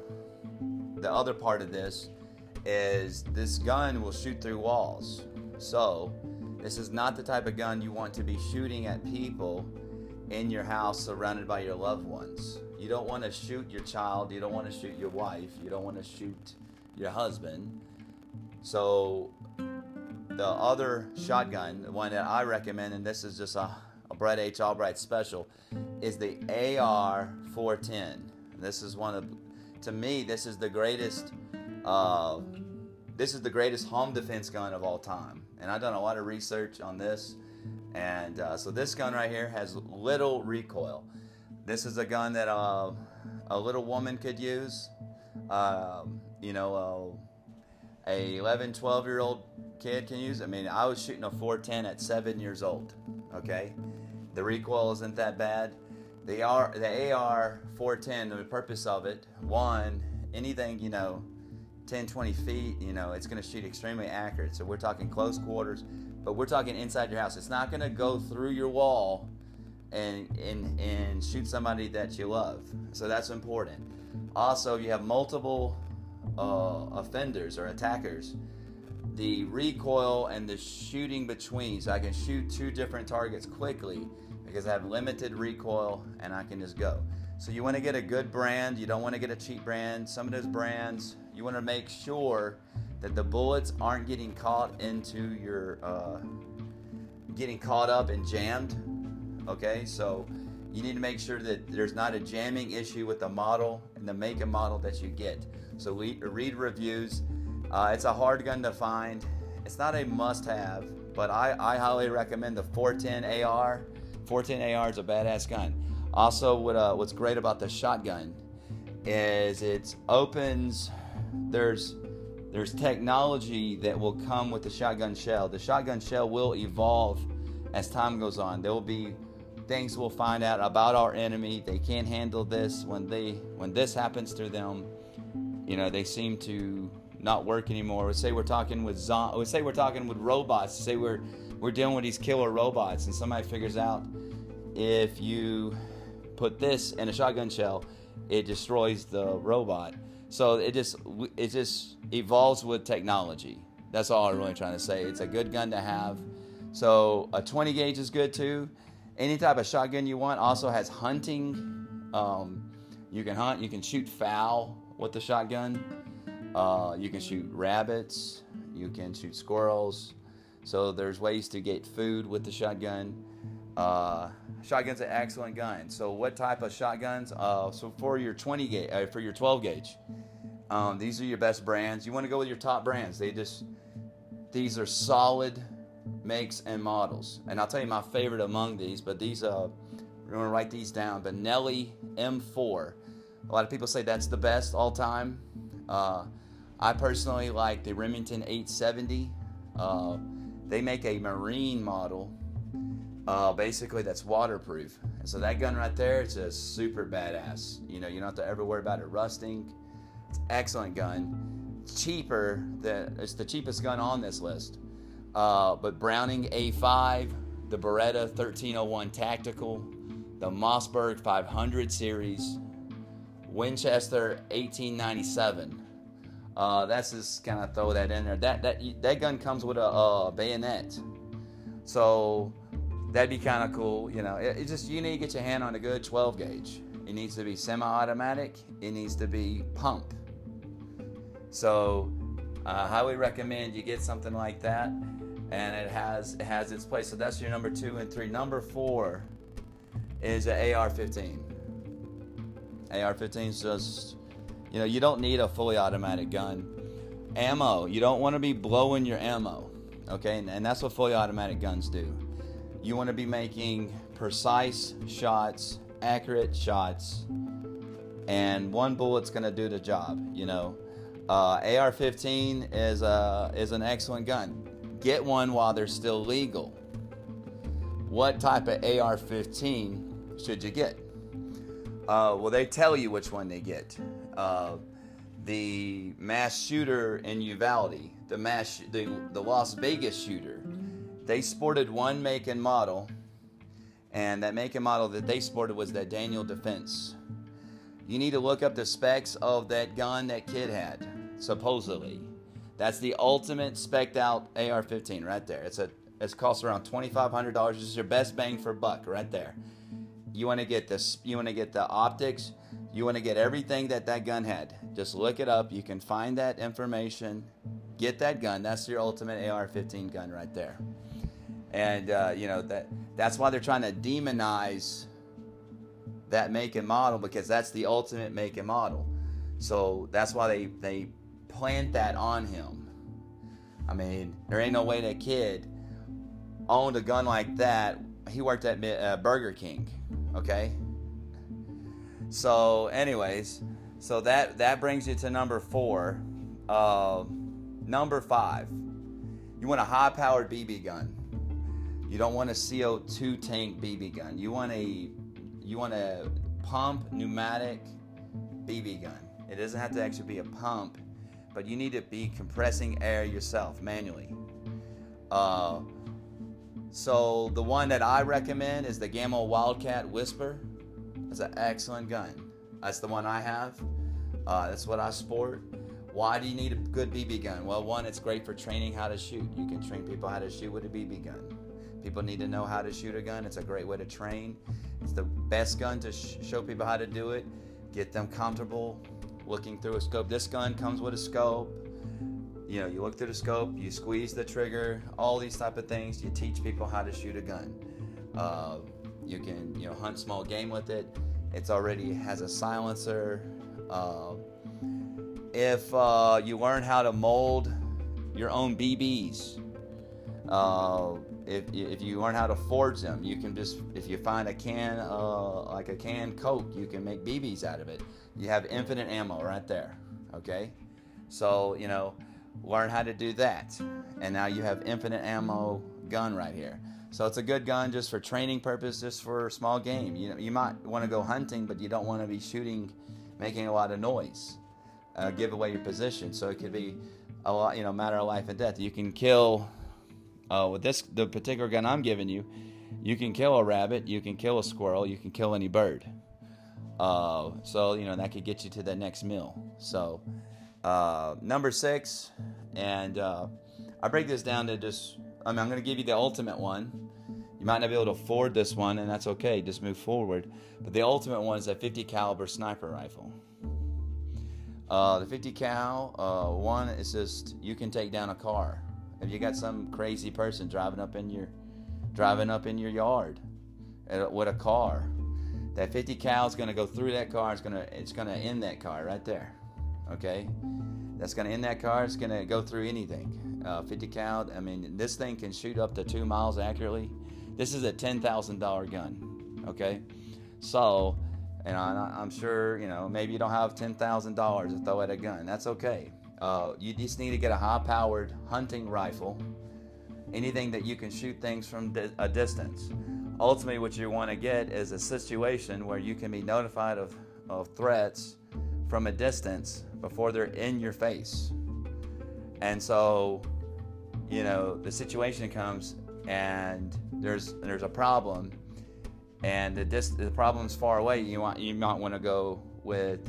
the other part of this is this gun will shoot through walls. So this is not the type of gun you want to be shooting at people in your house surrounded by your loved ones. You don't want to shoot your child. You don't want to shoot your wife. You don't want to shoot your husband. So the other shotgun, the one that I recommend, and this is just a, a Brett H. Albright special, is the AR 410. This is one of, to me, this is the greatest. Uh, this is the greatest home defense gun of all time, and I've done a lot of research on this. And uh, so this gun right here has little recoil. This is a gun that uh, a little woman could use. Um, you know, uh, a 11, 12 year old kid can use. I mean, I was shooting a 410 at seven years old. Okay, the recoil isn't that bad. The AR, the AR 410, the purpose of it, one, anything you know, 10, 20 feet, you know, it's going to shoot extremely accurate. So we're talking close quarters, but we're talking inside your house. It's not going to go through your wall and, and, and shoot somebody that you love. So that's important. Also, if you have multiple uh, offenders or attackers, the recoil and the shooting between, so I can shoot two different targets quickly because I have limited recoil and I can just go. So you want to get a good brand. You don't want to get a cheap brand. Some of those brands, you want to make sure that the bullets aren't getting caught into your, uh, getting caught up and jammed. Okay, so you need to make sure that there's not a jamming issue with the model and the make and model that you get. So read, read reviews. Uh, it's a hard gun to find. It's not a must-have, but I, I highly recommend the 410 AR. 410 AR is a badass gun. Also, what uh, what's great about the shotgun is it opens. There's there's technology that will come with the shotgun shell. The shotgun shell will evolve as time goes on. There will be things we'll find out about our enemy. They can't handle this when they when this happens to them. You know, they seem to not work anymore. Let's say we're talking with zom- let's say we're talking with robots. Say we're we're dealing with these killer robots, and somebody figures out if you put this in a shotgun shell, it destroys the robot. So it just it just evolves with technology. That's all I'm really trying to say. It's a good gun to have. So a 20 gauge is good too. Any type of shotgun you want also has hunting. Um, you can hunt. You can shoot fowl with the shotgun. Uh, you can shoot rabbits. You can shoot squirrels. So there's ways to get food with the shotgun. Uh, shotgun's an excellent gun. So what type of shotguns? Uh, so for your 20 gauge, uh, for your 12 gauge, um, these are your best brands. You want to go with your top brands. They just these are solid makes and models. And I'll tell you my favorite among these, but these uh, we're to write these down. Benelli M4. A lot of people say that's the best all time. Uh, I personally like the Remington 870. Uh, they make a marine model uh, basically that's waterproof. And so that gun right there, it's a super badass. You know, you don't have to ever worry about it rusting. It's excellent gun. cheaper. than it's the cheapest gun on this list. Uh, but Browning A5, the Beretta 1301 Tactical, the Mossberg 500 series, Winchester 1897. Uh, that's just kind of throw that in there. That that that gun comes with a, a bayonet, so that'd be kind of cool. You know, it, it, just you need to get your hand on a good 12 gauge. It needs to be semi-automatic. It needs to be pump. So, uh, highly recommend you get something like that, and it has it has its place. So that's your number two and three. Number four is an AR-15. AR-15 is just you know, you don't need a fully automatic gun. Ammo, you don't want to be blowing your ammo, okay? And that's what fully automatic guns do. You want to be making precise shots, accurate shots, and one bullet's going to do the job, you know. Uh, AR-15 is a is an excellent gun. Get one while they're still legal. What type of AR-15 should you get? Uh, well, they tell you which one they get. Uh, the mass shooter in Uvalde, the mass, the, the Las Vegas shooter, they sported one make and model, and that make and model that they sported was that Daniel Defense. You need to look up the specs of that gun that kid had, supposedly. That's the ultimate specked out AR-15 right there. It's a it's costs around twenty five hundred dollars. This is your best bang for buck right there. You want to get this. You want to get the optics. You want to get everything that that gun had. Just look it up. You can find that information. Get that gun. That's your ultimate AR-15 gun right there. And uh, you know that that's why they're trying to demonize that make and model because that's the ultimate make and model. So that's why they they plant that on him. I mean, there ain't no way that kid owned a gun like that. He worked at uh, Burger King, okay? So, anyways, so that that brings you to number four. Uh, number five, you want a high-powered BB gun. You don't want a CO2 tank BB gun. You want a you want a pump pneumatic BB gun. It doesn't have to actually be a pump, but you need to be compressing air yourself manually. Uh, so the one that I recommend is the Gamo Wildcat Whisper. It's an excellent gun. That's the one I have. Uh, that's what I sport. Why do you need a good BB gun? Well, one, it's great for training how to shoot. You can train people how to shoot with a BB gun. People need to know how to shoot a gun. It's a great way to train. It's the best gun to sh- show people how to do it. Get them comfortable looking through a scope. This gun comes with a scope. You know, you look through the scope, you squeeze the trigger, all these type of things. You teach people how to shoot a gun. Uh, you can, you know, hunt small game with it. It's already has a silencer. Uh, if uh, you learn how to mold your own BBs, uh, if, if you learn how to forge them, you can just if you find a can uh, like a can Coke, you can make BBs out of it. You have infinite ammo right there. Okay, so you know, learn how to do that, and now you have infinite ammo gun right here. So it's a good gun just for training purpose, just for small game. You know, you might want to go hunting, but you don't want to be shooting, making a lot of noise, uh, give away your position. So it could be a lot, you know, matter of life and death. You can kill uh, with this the particular gun I'm giving you. You can kill a rabbit, you can kill a squirrel, you can kill any bird. Uh, so you know that could get you to the next meal. So uh, number six, and uh, I break this down to just I mean, I'm going to give you the ultimate one. You might not be able to afford this one, and that's okay. Just move forward. But the ultimate one is a 50 caliber sniper rifle. Uh, the 50 cal uh, one is just you can take down a car. If you got some crazy person driving up in your driving up in your yard with a car, that 50 cal is going to go through that car. It's going to it's going to end that car right there. Okay, that's going to end that car. It's going to go through anything uh, 50 cal. I mean, this thing can shoot up to two miles accurately. This is a $10,000 gun. Okay, so and I, am sure you know maybe you don't have $10,000 to throw at a gun. That's okay. Uh, you just need to get a high-powered hunting rifle. Anything that you can shoot things from di- a distance. Ultimately, what you want to get is a situation where you can be notified of, of threats from a distance before they're in your face. And so, you know, the situation comes and there's there's a problem, and the dis- the problem's far away. You want you might want to go with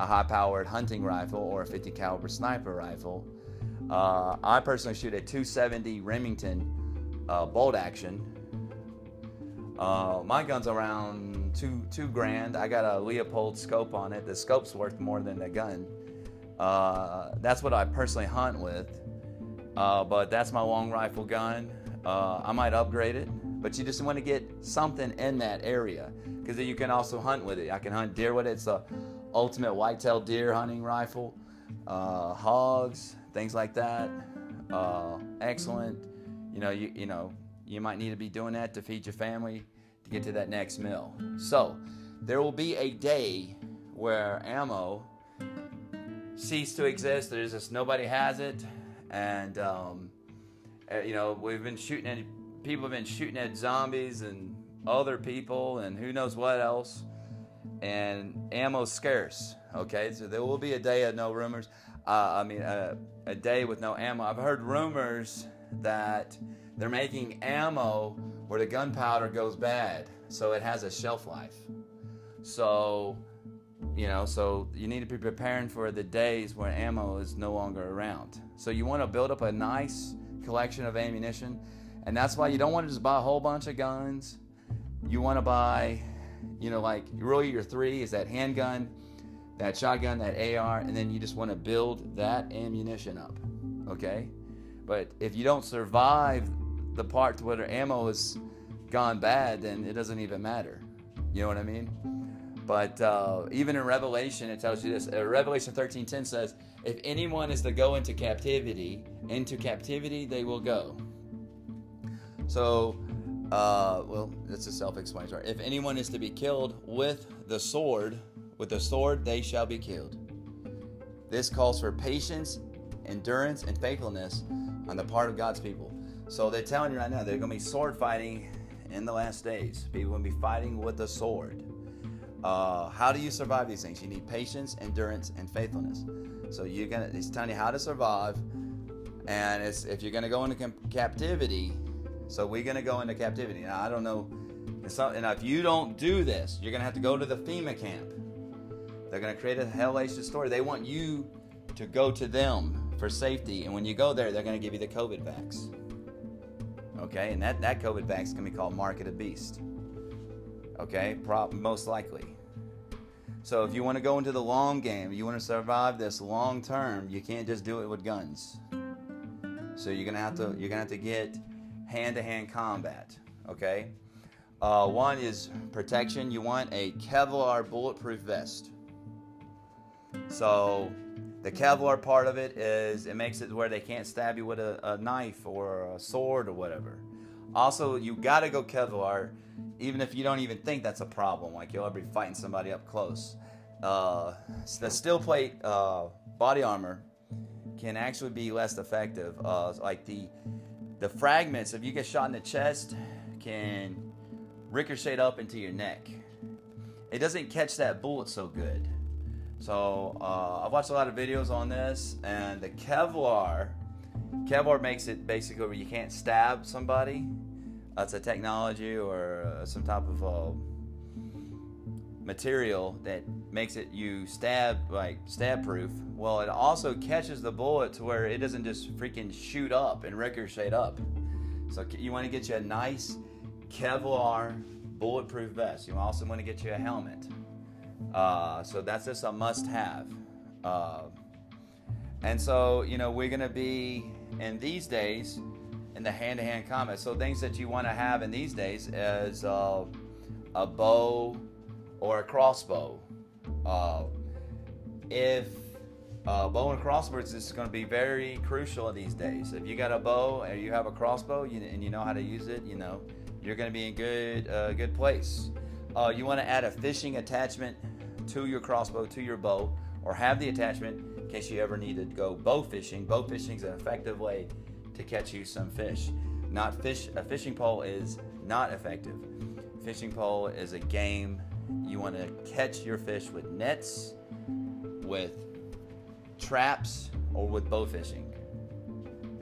a high-powered hunting rifle or a 50 caliber sniper rifle. Uh, I personally shoot a 270 Remington uh, bolt action. Uh, my gun's around two two grand. I got a Leupold scope on it. The scope's worth more than the gun. Uh, that's what I personally hunt with. Uh, but that's my long rifle gun. Uh, I might upgrade it, but you just want to get something in that area because you can also hunt with it. I can hunt deer with it. It's a ultimate whitetail deer hunting rifle, uh, hogs, things like that. Uh, excellent. You know, you you know, you might need to be doing that to feed your family to get to that next meal. So, there will be a day where ammo cease to exist. There's just nobody has it, and um, uh, you know we've been shooting at people have been shooting at zombies and other people and who knows what else, and ammo's scarce. Okay, so there will be a day of no rumors. Uh, I mean, uh, a day with no ammo. I've heard rumors that they're making ammo where the gunpowder goes bad, so it has a shelf life. So you know, so you need to be preparing for the days when ammo is no longer around. So you want to build up a nice collection of ammunition, and that's why you don't want to just buy a whole bunch of guns. You want to buy, you know, like really your three is that handgun, that shotgun, that AR, and then you just want to build that ammunition up. Okay? But if you don't survive the part to where ammo is gone bad, then it doesn't even matter. You know what I mean? But uh, even in Revelation, it tells you this. Uh, Revelation 13:10 says, "If anyone is to go into captivity, into captivity they will go." So, uh, well, it's a self-explanatory. If anyone is to be killed with the sword, with the sword they shall be killed. This calls for patience, endurance, and faithfulness on the part of God's people. So they're telling you right now they're going to be sword fighting in the last days. People will be fighting with the sword. Uh, how do you survive these things? You need patience, endurance, and faithfulness. So you're gonna. It's telling you how to survive, and it's if you're gonna go into captivity. So we're gonna go into captivity. Now I don't know. And if you don't do this, you're gonna have to go to the FEMA camp. They're gonna create a hellacious story. They want you to go to them for safety, and when you go there, they're gonna give you the COVID vax. Okay, and that that COVID vax can be called Mark of the Beast. Okay, Pro- most likely. So if you want to go into the long game, you want to survive this long term, you can't just do it with guns. So you're gonna have to you're gonna have to get hand-to-hand combat. Okay. Uh, one is protection. You want a Kevlar bulletproof vest. So the Kevlar part of it is it makes it where they can't stab you with a, a knife or a sword or whatever. Also, you got to go Kevlar, even if you don't even think that's a problem. Like you'll ever be fighting somebody up close. Uh, the steel plate uh, body armor can actually be less effective. Uh, like the the fragments, if you get shot in the chest, can ricochet up into your neck. It doesn't catch that bullet so good. So uh, I've watched a lot of videos on this, and the Kevlar, Kevlar makes it basically where you can't stab somebody. That's a technology or uh, some type of uh, material that makes it you stab like stab proof. Well, it also catches the bullet to where it doesn't just freaking shoot up and ricochet up. So you want to get you a nice Kevlar bulletproof vest. You also want to get you a helmet. Uh, so that's just a must-have. Uh, and so you know we're to be in these days in the hand-to-hand combat. So things that you want to have in these days is uh, a bow or a crossbow. Uh, if uh, bow and crossbows is going to be very crucial these days. If you got a bow or you have a crossbow you, and you know how to use it, you know you're going to be in good uh, good place. Uh, you want to add a fishing attachment to your crossbow to your bow, or have the attachment in case you ever need to go bow fishing. Bow fishing is an effective way to catch you some fish. Not fish. A fishing pole is not effective. Fishing pole is a game. You want to catch your fish with nets, with traps, or with bow fishing.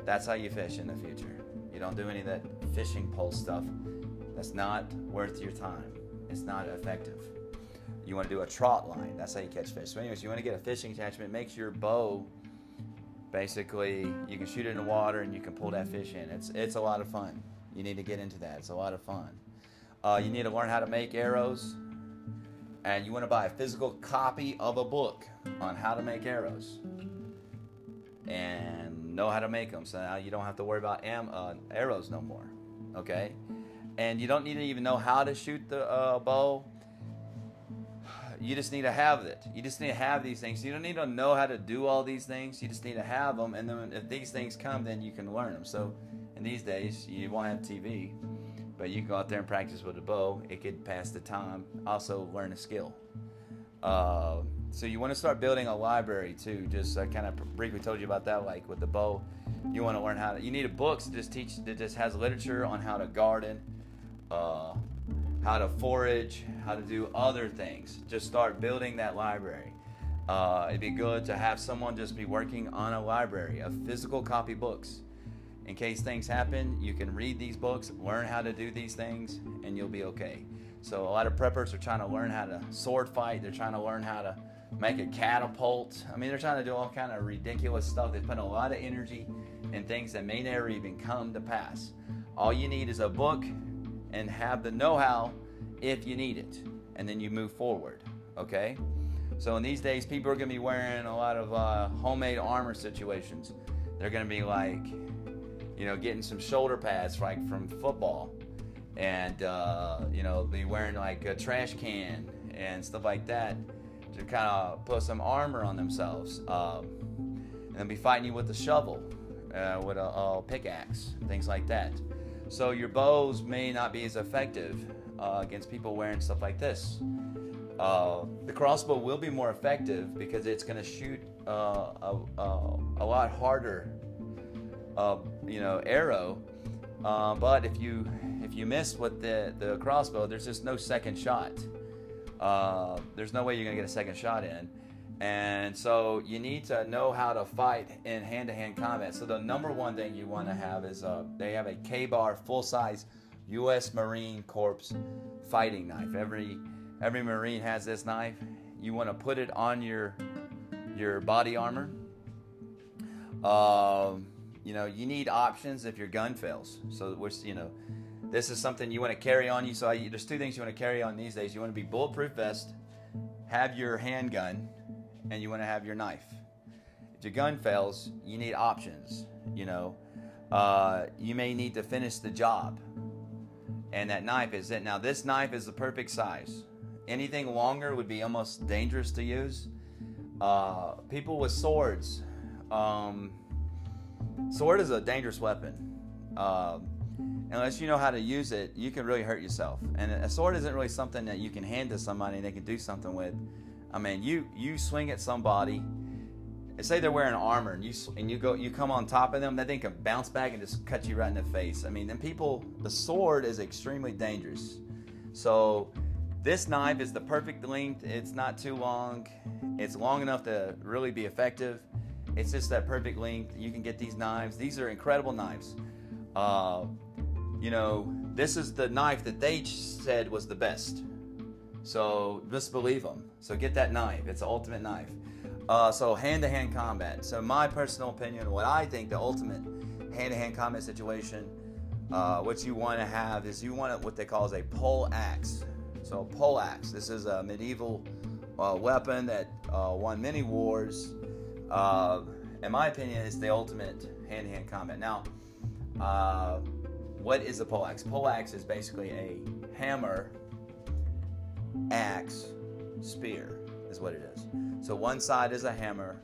That's how you fish in the future. You don't do any of that fishing pole stuff. That's not worth your time. It's not effective. You want to do a trot line. That's how you catch fish. So, anyways, you want to get a fishing attachment. Make sure your bow, basically, you can shoot it in the water and you can pull that fish in. It's it's a lot of fun. You need to get into that. It's a lot of fun. Uh, you need to learn how to make arrows, and you want to buy a physical copy of a book on how to make arrows, and know how to make them. So now you don't have to worry about am- uh, arrows no more. Okay, and you don't need to even know how to shoot the uh, bow you just need to have it. You just need to have these things. You don't need to know how to do all these things. You just need to have them, and then if these things come, then you can learn them. So, in these days, you won't have TV, but you can go out there and practice with a bow. It could pass the time. Also, learn a skill. Uh, so you want to start building a library too. Just I kind of briefly told you about that, like with the bow. You want to learn how to. You need a book to just teach that just has literature on how to garden. Uh, how to forage, how to do other things. Just start building that library. Uh, it'd be good to have someone just be working on a library of physical copy books. In case things happen, you can read these books, learn how to do these things, and you'll be okay. So a lot of preppers are trying to learn how to sword fight. They're trying to learn how to make a catapult. I mean, they're trying to do all kind of ridiculous stuff. They put a lot of energy in things that may never even come to pass. All you need is a book and have the know how if you need it. And then you move forward. Okay? So in these days, people are going to be wearing a lot of uh, homemade armor situations. They're going to be like, you know, getting some shoulder pads like from football, and uh, you know, be wearing like a trash can and stuff like that to kind of put some armor on themselves, um, and be fighting you with a shovel, uh, with a, a pickaxe, things like that. So your bows may not be as effective uh, against people wearing stuff like this. Uh, the crossbow will be more effective because it's going to shoot uh, a, a, a, lot harder, uh, you know, arrow. Uh, but if you if you miss with the the crossbow, there's just no second shot. Uh, there's no way you're to get a second shot in. And so you need to know how to fight in hand-to-hand combat. So the number one thing you want to have is uh, they have a KA-BAR full-size U.S. Marine Corps fighting knife. Every every Marine has this knife. You want to put it on your your body armor. Um, you know, you need options if your gun fails. So, which you know, this is something you want to carry on you. So, I, there's two things you want to carry on these days. You want to be bulletproof vest, have your handgun, and you want to have your knife. If your gun fails, you need options. You know, uh, you may need to finish the job, and that knife is it. Now, this knife is the perfect size. Anything longer would be almost dangerous to use. Uh, people with swords, um, sword is a dangerous weapon. Uh, unless you know how to use it, you can really hurt yourself. And a sword isn't really something that you can hand to somebody and they can do something with. I mean, you you swing at somebody. Say they're wearing armor, and you and you go you come on top of them, that thing can bounce back and just cut you right in the face. I mean, then people, the sword is extremely dangerous. So this knife is the perfect length. It's not too long. It's long enough to really be effective. It's just that perfect length. You can get these knives. These are incredible knives. Uh, you know, this is the knife that they said was the best. So just believe them. So get that knife. It's the ultimate knife. Uh, so hand-to-hand combat. So my personal opinion, what I think the ultimate hand-to-hand combat situation, uh, what you want to have is you want what they call as a pole axe. So pole axe. This is a medieval uh, weapon that uh, won many wars. Uh, in my opinion, it's the ultimate hand-to-hand combat. Now, uh, what is a pole axe? Pole axe is basically a hammer, axe, spear, is what it is. So one side is a hammer,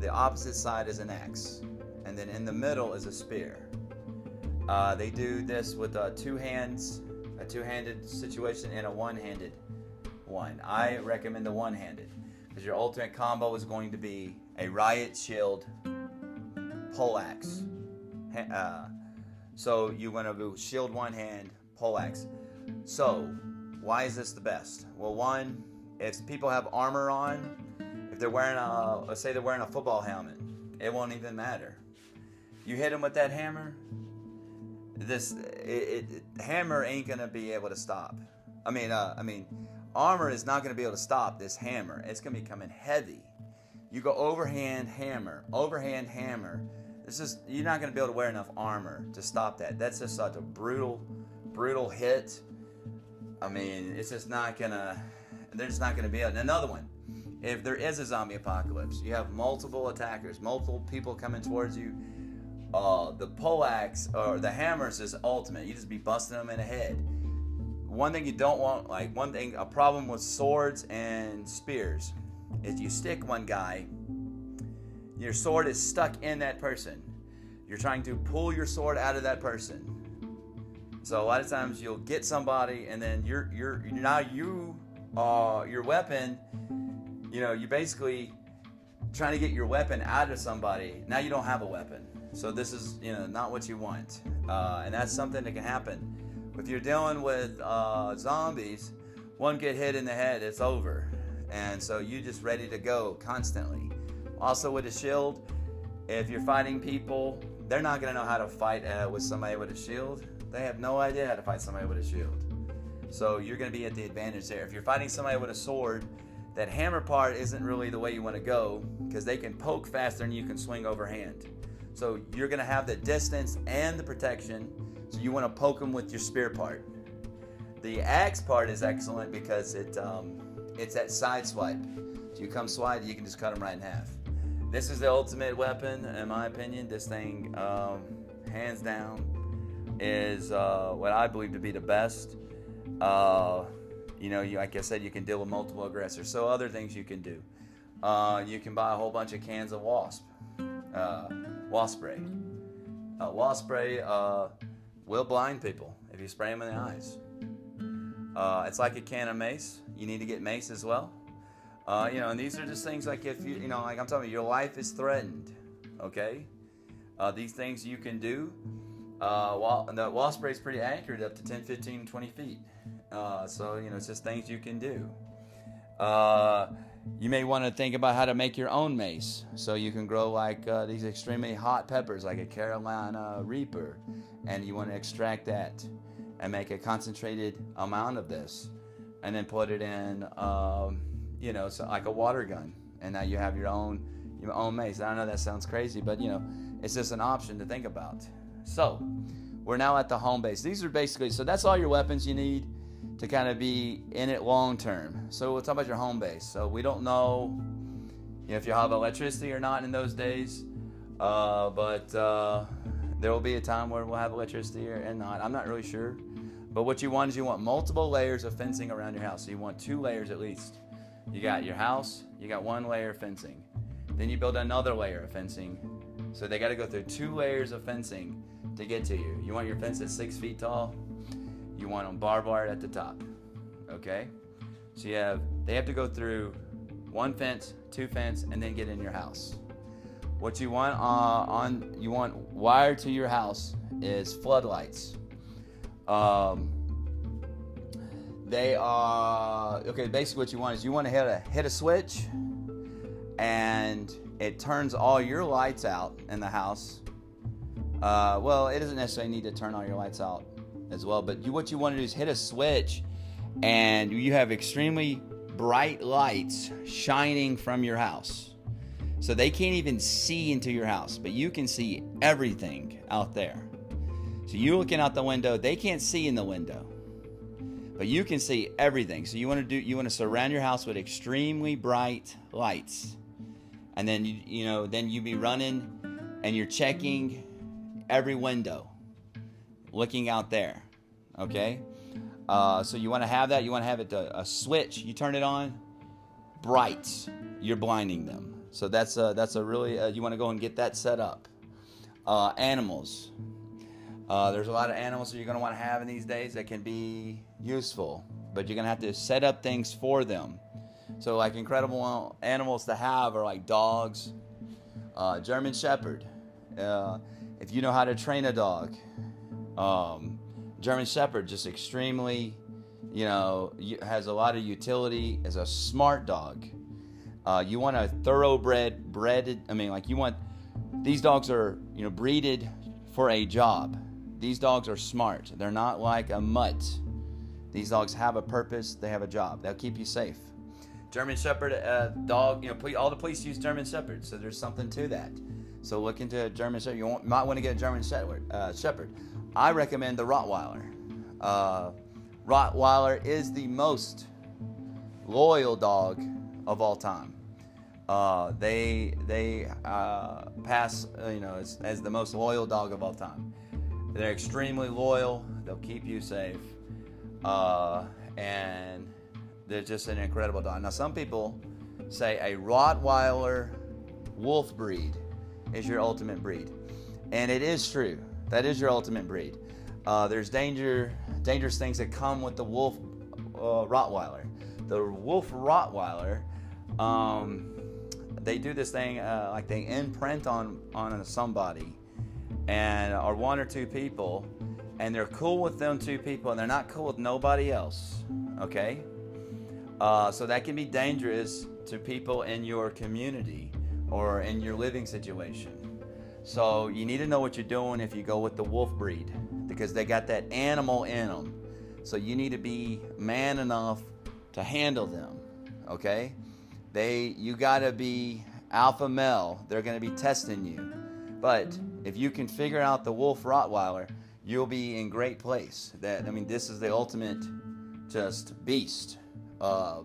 the opposite side is an axe, and then in the middle is a spear. Uh, they do this with uh, two hands, a two-handed situation, and a one-handed one. I recommend the one-handed because your ultimate combo is going to be a riot shield, pole axe. Uh, so you want to do shield one hand, pole axe. So why is this the best? Well, one, if people have armor on If they're wearing a, let's say they're wearing a football helmet, it won't even matter. You hit them with that hammer, this it, it, hammer ain't gonna be able to stop. I mean, uh, I mean, armor is not gonna be able to stop this hammer. It's gonna be coming heavy. You go overhand hammer, overhand hammer. This is you're not gonna be able to wear enough armor to stop that. That's just such a brutal, brutal hit. I mean, it's just not gonna. They're just not gonna be able. Another one. If there is a zombie apocalypse, you have multiple attackers, multiple people coming towards you uh, the poleaxe or the hammers is ultimate. You just be busting them in the head. One thing you don't want, like one thing, a problem with swords and spears, is you stick one guy, your sword is stuck in that person. You're trying to pull your sword out of that person. So a lot of times you'll get somebody, and then you're you're now you uh, your weapon. You know, you're basically trying to get your weapon out of somebody. Now you don't have a weapon. So this is, you know, not what you want, uh, and that's something that can happen. If you're dealing with uh, zombies, one get hit in the head, it's over, and so you just ready to go constantly. Also with a shield, if you're fighting people, they're not gonna know how to fight uh, with somebody with a shield. They have no idea how to fight somebody with a shield. So you're gonna be at the advantage there. If you're fighting somebody with a sword, that hammer part isn't really the way you want to go because they can poke faster than you can swing overhand. So you're going to have the distance and the protection. So you want to poke them with your spear part. The axe part is excellent because it um, it's that side swipe. So you come swipe, you can just cut them right in half. This is the ultimate weapon, in my opinion. This thing, um, hands down, is uh, what I believe to be the best. Uh, you know, you, like I said, you can deal with multiple aggressors. So other things you can do. Uh, you can buy a whole bunch of cans of wasp. Uh, wasp spray. Wasp spray uh, will blind people if you spray them in the eyes. Uh, it's like a can of mace. You need to get mace as well. Uh, you know, and these are just things like if you, you know, like I'm telling you, your life is threatened. Okay, uh, these things you can do. Uh, the wall spray is pretty accurate, up to 10, 15, 20 feet. Uh, so you know, it's just things you can do. You may want to think about how to make your own mace. So you can grow like uh, these extremely hot peppers, like a Carolina Reaper, and you want to extract that and make a concentrated amount of this, and then put it in, um, you know, so like a water gun, and now you have your own your own mace. I know that sounds crazy, but you know, it's just an option to think about. So we're now at the home base. These are basically so that's all your weapons you need to kind of be in it long term. So we'll talk about your home base. So we don't know, you know, if you have electricity or not in those days, uh, but uh, there will be a time where we'll have electricity or and not. I'm not really sure. But what you want is you want multiple layers of fencing around your house. So you want two layers at least. You got your house, you got one layer of fencing. Then you build another layer of fencing. So they got to go through two layers of fencing to get to you. You want your fence at six feet tall? You want them barbed wire at the top. Okay? So you have they have to go through one fence, two fence, and then get in your house. What you want uh, on you want wired to your house is floodlights. Um, they are okay. Basically, what you want is you want to hit a hit a switch, and it turns all your lights out in the house. Uh, well, it doesn't necessarily need to turn all your lights out as well. But you, what you want to do is hit a switch, and you have extremely bright lights shining from your house. So they can't even see into your house, but you can see everything out there. So you're looking out the window, they can't see in the window. But you can see everything. So you want to do you want to surround your house with extremely bright lights. And then you you know, then you be running and you're checking every window looking out there. Okay? Uh, so you want to have that. You want to have it a, a, switch. You turn it on, bright. You're blinding them. So that's a, that's a really, uh, you want to go and get that set up. Uh, animals. Uh, there's a lot of animals that you're going to want to have in these days that can be useful, but you're going to have to set up things for them. So, like incredible animals to have are like dogs, uh, German Shepherd. Uh, if you know how to train a dog, um, German Shepherd, just extremely, you know, has a lot of utility as a smart dog. Uh, you want a thoroughbred, bred. I mean, like you want these dogs are you know breeded for a job. These dogs are smart. They're not like a mutt. These dogs have a purpose. They have a job. They'll keep you safe. German Shepherd uh, dog. You know, all the police use German Shepherds, so there's something to that. So look into a German Shepherd. You might want to get a German Shepherd. Uh, Shepherd. I recommend the Rottweiler. Uh, Rottweiler is the most loyal dog of all time. Uh, they they uh, pass uh, you know as, as the most loyal dog of all time. They're extremely loyal. They'll keep you safe, uh, and they're just an incredible dog. Now some people say a Rottweiler wolf breed is your ultimate breed, and it is true. That is your ultimate breed. Uh, there's danger, dangerous things that come with the wolf uh, Rottweiler. The wolf Rottweiler, um, they do this thing uh, like they imprint on on somebody, and or one or two people, and they're cool with them two people, and they're not cool with nobody else. Okay, uh, so that can be dangerous to people in your community or in your living situation. So you need to know what you're doing if you go with the wolf breed because they got that animal in them. So you need to be man enough to handle them. Okay? They you got to be alpha male. They're going to be testing you. But if you can figure out the wolf rottweiler, you'll be in great place. That I mean this is the ultimate just beast. Uh,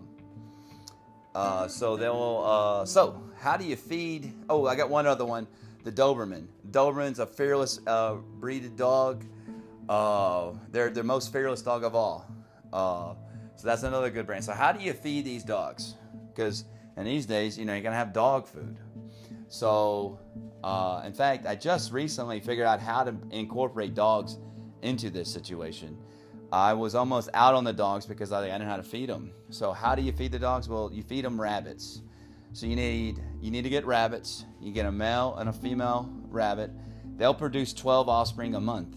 uh, so they'll. Uh, so how do you feed? Oh, I got one other one. The Doberman. Doberman's a fearless uh, breeded dog. Uh, they're the most fearless dog of all. Uh, so that's another good brand. So how do you feed these dogs? Because in these days, you know, you're gonna have dog food. So, uh, in fact, I just recently figured out how to incorporate dogs into this situation. I was almost out on the dogs because I, I didn't know how to feed them. So, how do you feed the dogs? Well, you feed them rabbits. So you need you need to get rabbits. You get a male and a female rabbit. They'll produce 12 offspring a month.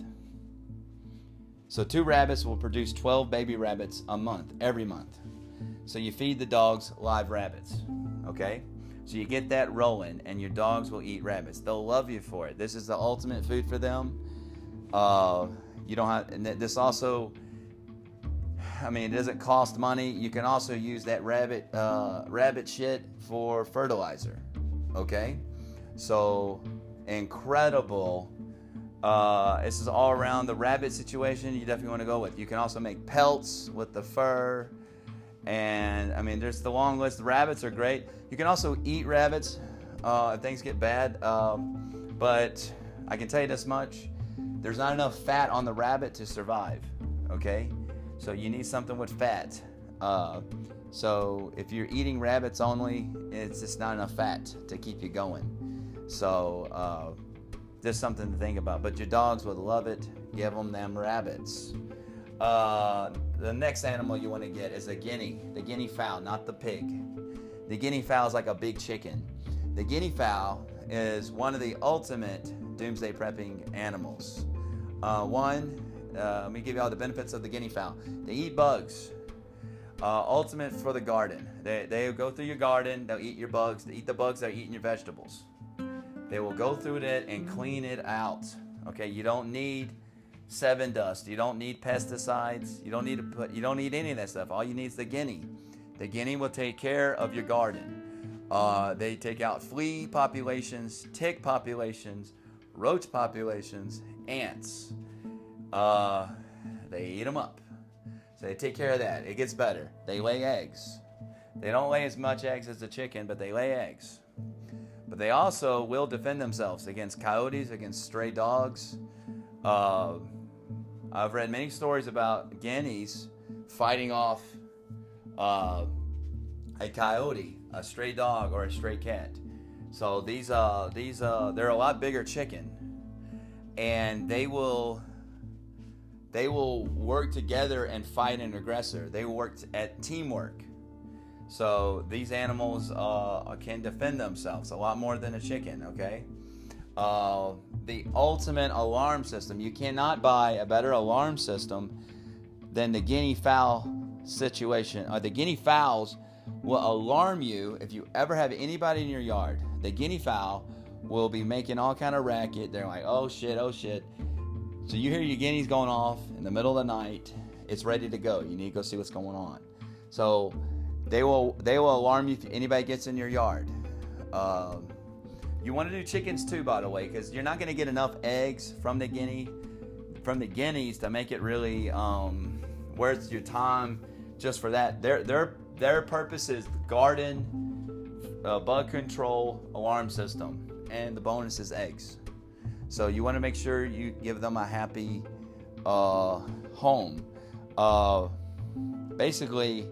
So two rabbits will produce 12 baby rabbits a month, every month. So you feed the dogs live rabbits. Okay? So you get that rolling and your dogs will eat rabbits. They'll love you for it. This is the ultimate food for them. Uh, you don't have and this also I mean, it doesn't cost money. You can also use that rabbit uh, rabbit shit for fertilizer. Okay, so incredible. Uh, this is all around the rabbit situation. You definitely want to go with. You can also make pelts with the fur, and I mean, there's the long list. Rabbits are great. You can also eat rabbits uh, if things get bad. Um, but I can tell you this much: there's not enough fat on the rabbit to survive. Okay. So you need something with fat. Uh, so if you're eating rabbits only, it's just not enough fat to keep you going. So uh, just something to think about. But your dogs would love it. Give them them rabbits. Uh, the next animal you want to get is a guinea, the guinea fowl, not the pig. The guinea fowl is like a big chicken. The guinea fowl is one of the ultimate doomsday prepping animals. Uh, one, uh, let me give you all the benefits of the guinea fowl. They eat bugs. Uh, ultimate for the garden. They, they go through your garden. They'll eat your bugs. They eat the bugs. They're eating your vegetables. They will go through it and clean it out. Okay, you don't need Sevin dust. You don't need pesticides. You don't need to put. You don't need any of that stuff. All you need is the guinea. The guinea will take care of your garden. Uh, they take out flea populations, tick populations, roach populations, ants. Uh, they eat them up. So they take care of that. It gets better. They lay eggs. They don't lay as much eggs as the chicken, but they lay eggs. But they also will defend themselves against coyotes, against stray dogs. Uh, I've read many stories about guineas fighting off uh, a coyote, a stray dog, or a stray cat. So these uh, these uh, they're a lot bigger chicken, and they will they will work together and fight an aggressor. They work at teamwork. So these animals uh, can defend themselves a lot more than a chicken. Okay. Uh, the ultimate alarm system. You cannot buy a better alarm system than the guinea fowl situation. Uh, the guinea fowls will alarm you if you ever have anybody in your yard. The guinea fowl will be making all kind of racket. They're like, oh shit, oh shit. So you hear your guineas going off in the middle of the night. It's ready to go. You need to go see what's going on. So they will they will alarm you if anybody gets in your yard. Um, you want to do chickens too, by the way, because you're not going to get enough eggs from the guinea from the guineas to make it really um, worth your time just for that. Their their their purpose is garden, uh, bug control, alarm system, and the bonus is eggs. So you want to make sure you give them a happy uh, home. Uh, basically,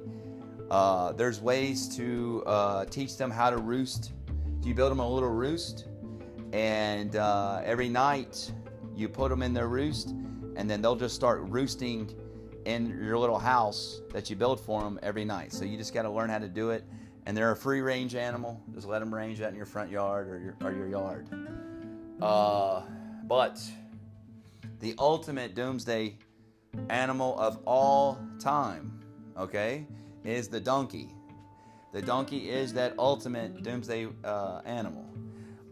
uh, there's ways to uh, teach them how to roost. You build them a little roost, and uh, every night you put them in their roost, and then they'll just start roosting in your little house that you build for them every night. So you just got to learn how to do it. And they're a free range animal. Just let them range out in your front yard or your, or your yard. Uh, but the ultimate doomsday animal of all time, okay, is the donkey. The donkey is that ultimate doomsday uh, animal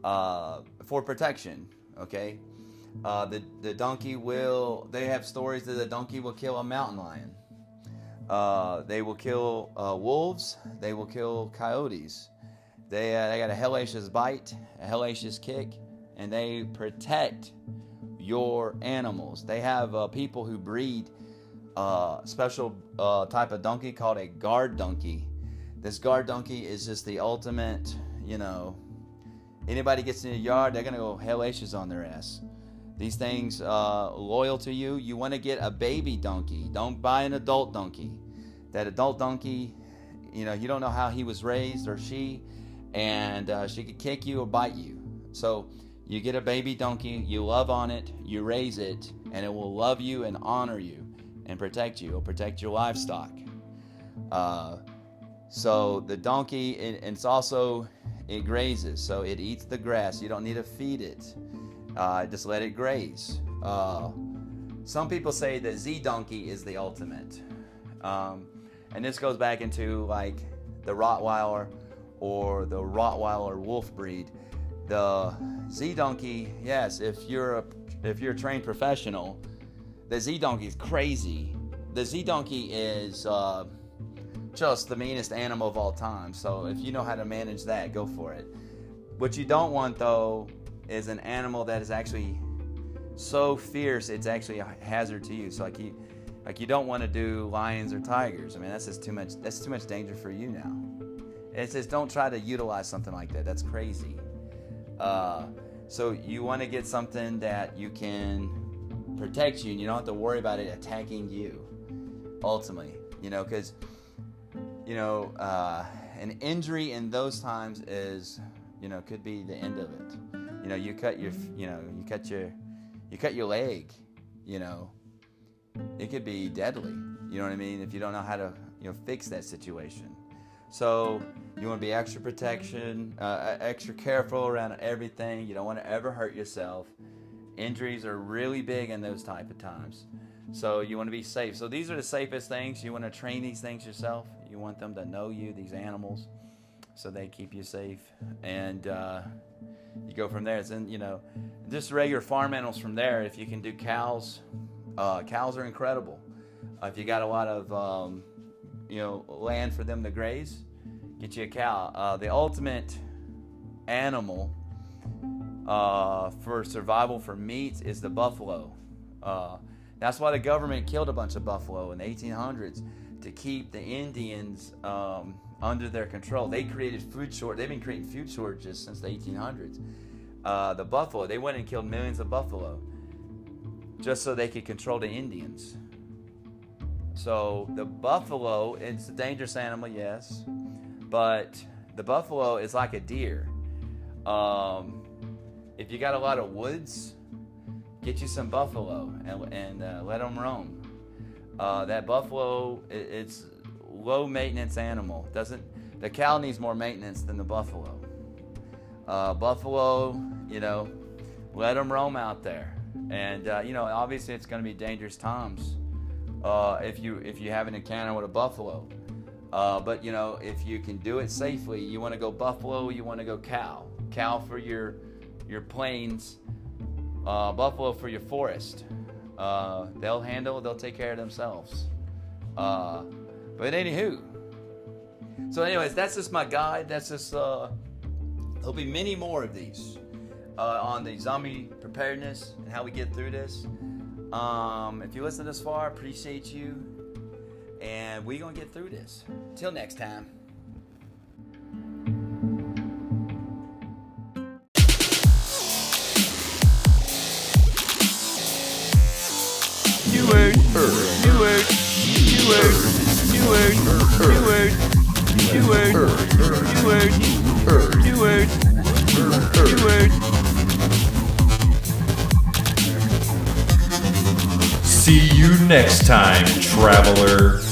uh, for protection, okay? Uh, the, the donkey will, they have stories that the donkey will kill a mountain lion. Uh, they will kill uh, wolves. They will kill coyotes. They, uh, they got a hellacious bite, a hellacious kick, and they protect your animals. They have uh, people who breed uh, special uh, type of donkey called a guard donkey. This guard donkey is just the ultimate, you know. Anybody gets in your yard, they're gonna go hellacious on their ass. These things uh, loyal to you. You want to get a baby donkey. Don't buy an adult donkey. That adult donkey, you know, you don't know how he was raised or she, and uh, she could kick you or bite you. So you get a baby donkey, you love on it, you raise it, and it will love you and honor you and protect you. It'll protect your livestock. Uh, so the donkey, it, it's also it grazes, so it eats the grass. You don't need to feed it. Uh, just let it graze. Uh, some people say that Z donkey is the ultimate, um, and this goes back into like the Rottweiler or the Rottweiler wolf breed. The Z donkey, yes, if you're a if you're a trained professional, the Z donkey is crazy. The Z donkey is uh, just the meanest animal of all time. So if you know how to manage that, go for it. What you don't want though is an animal that is actually so fierce it's actually a hazard to you. So like you like you don't want to do lions or tigers. I mean that's just too much that's too much danger for you now. It says don't try to utilize something like that. That's crazy. Uh, so you want to get something that you can protect you and you don't have to worry about it attacking you ultimately you know because you know uh, an injury in those times is you know could be the end of it. You know you cut your you know you cut your you cut your leg you know. It could be deadly you know what i mean? If you don't know how to you know fix that situation so you want to be extra protection uh, extra careful around everything you don't want to ever hurt yourself Injuries are really big in those type of times. So you want to be safe. So these are the safest things. You want to train these things yourself. You want them to know you, these animals, so they keep you safe. And uh, you go from there. It's in, you know, just regular farm animals from there. If you can do cows, uh, cows are incredible. Uh, if you got a lot of, um, you know, land for them to graze, get you a cow. Uh, the ultimate animal uh, for survival for meat is the buffalo. Uh, that's why the government killed a bunch of buffalo in the 1800s to keep the Indians um, under their control. They created food short. They've been creating food shortages since the 1800s. Uh, the buffalo. They went and killed millions of buffalo just so they could control the Indians. So the buffalo, it's a dangerous animal, yes, but the buffalo is like a deer. Um, if you got a lot of woods, get you some buffalo and, and uh, let them roam. Uh, that buffalo, it, it's low maintenance animal. Doesn't the cow needs more maintenance than the buffalo? Uh, buffalo, you know, let them roam out there, and uh, you know, obviously it's going to be dangerous times uh, if you if you have an encounter with a buffalo. Uh, but you know, if you can do it safely, you want to go buffalo, you want to go cow. Cow for your your plains, uh, buffalo for your forest. Uh, they'll handle, they'll take care of themselves. Uh, but anywho, so anyways, that's just my guide. That's just uh, there'll be many more of these on the zombie preparedness and how we get through this. Um, if you listen this far, I appreciate you. And we're going to get through this. Till next time. New word, new word, new word, new word, new word, new word, new word, new word, new word. See you next time, traveler.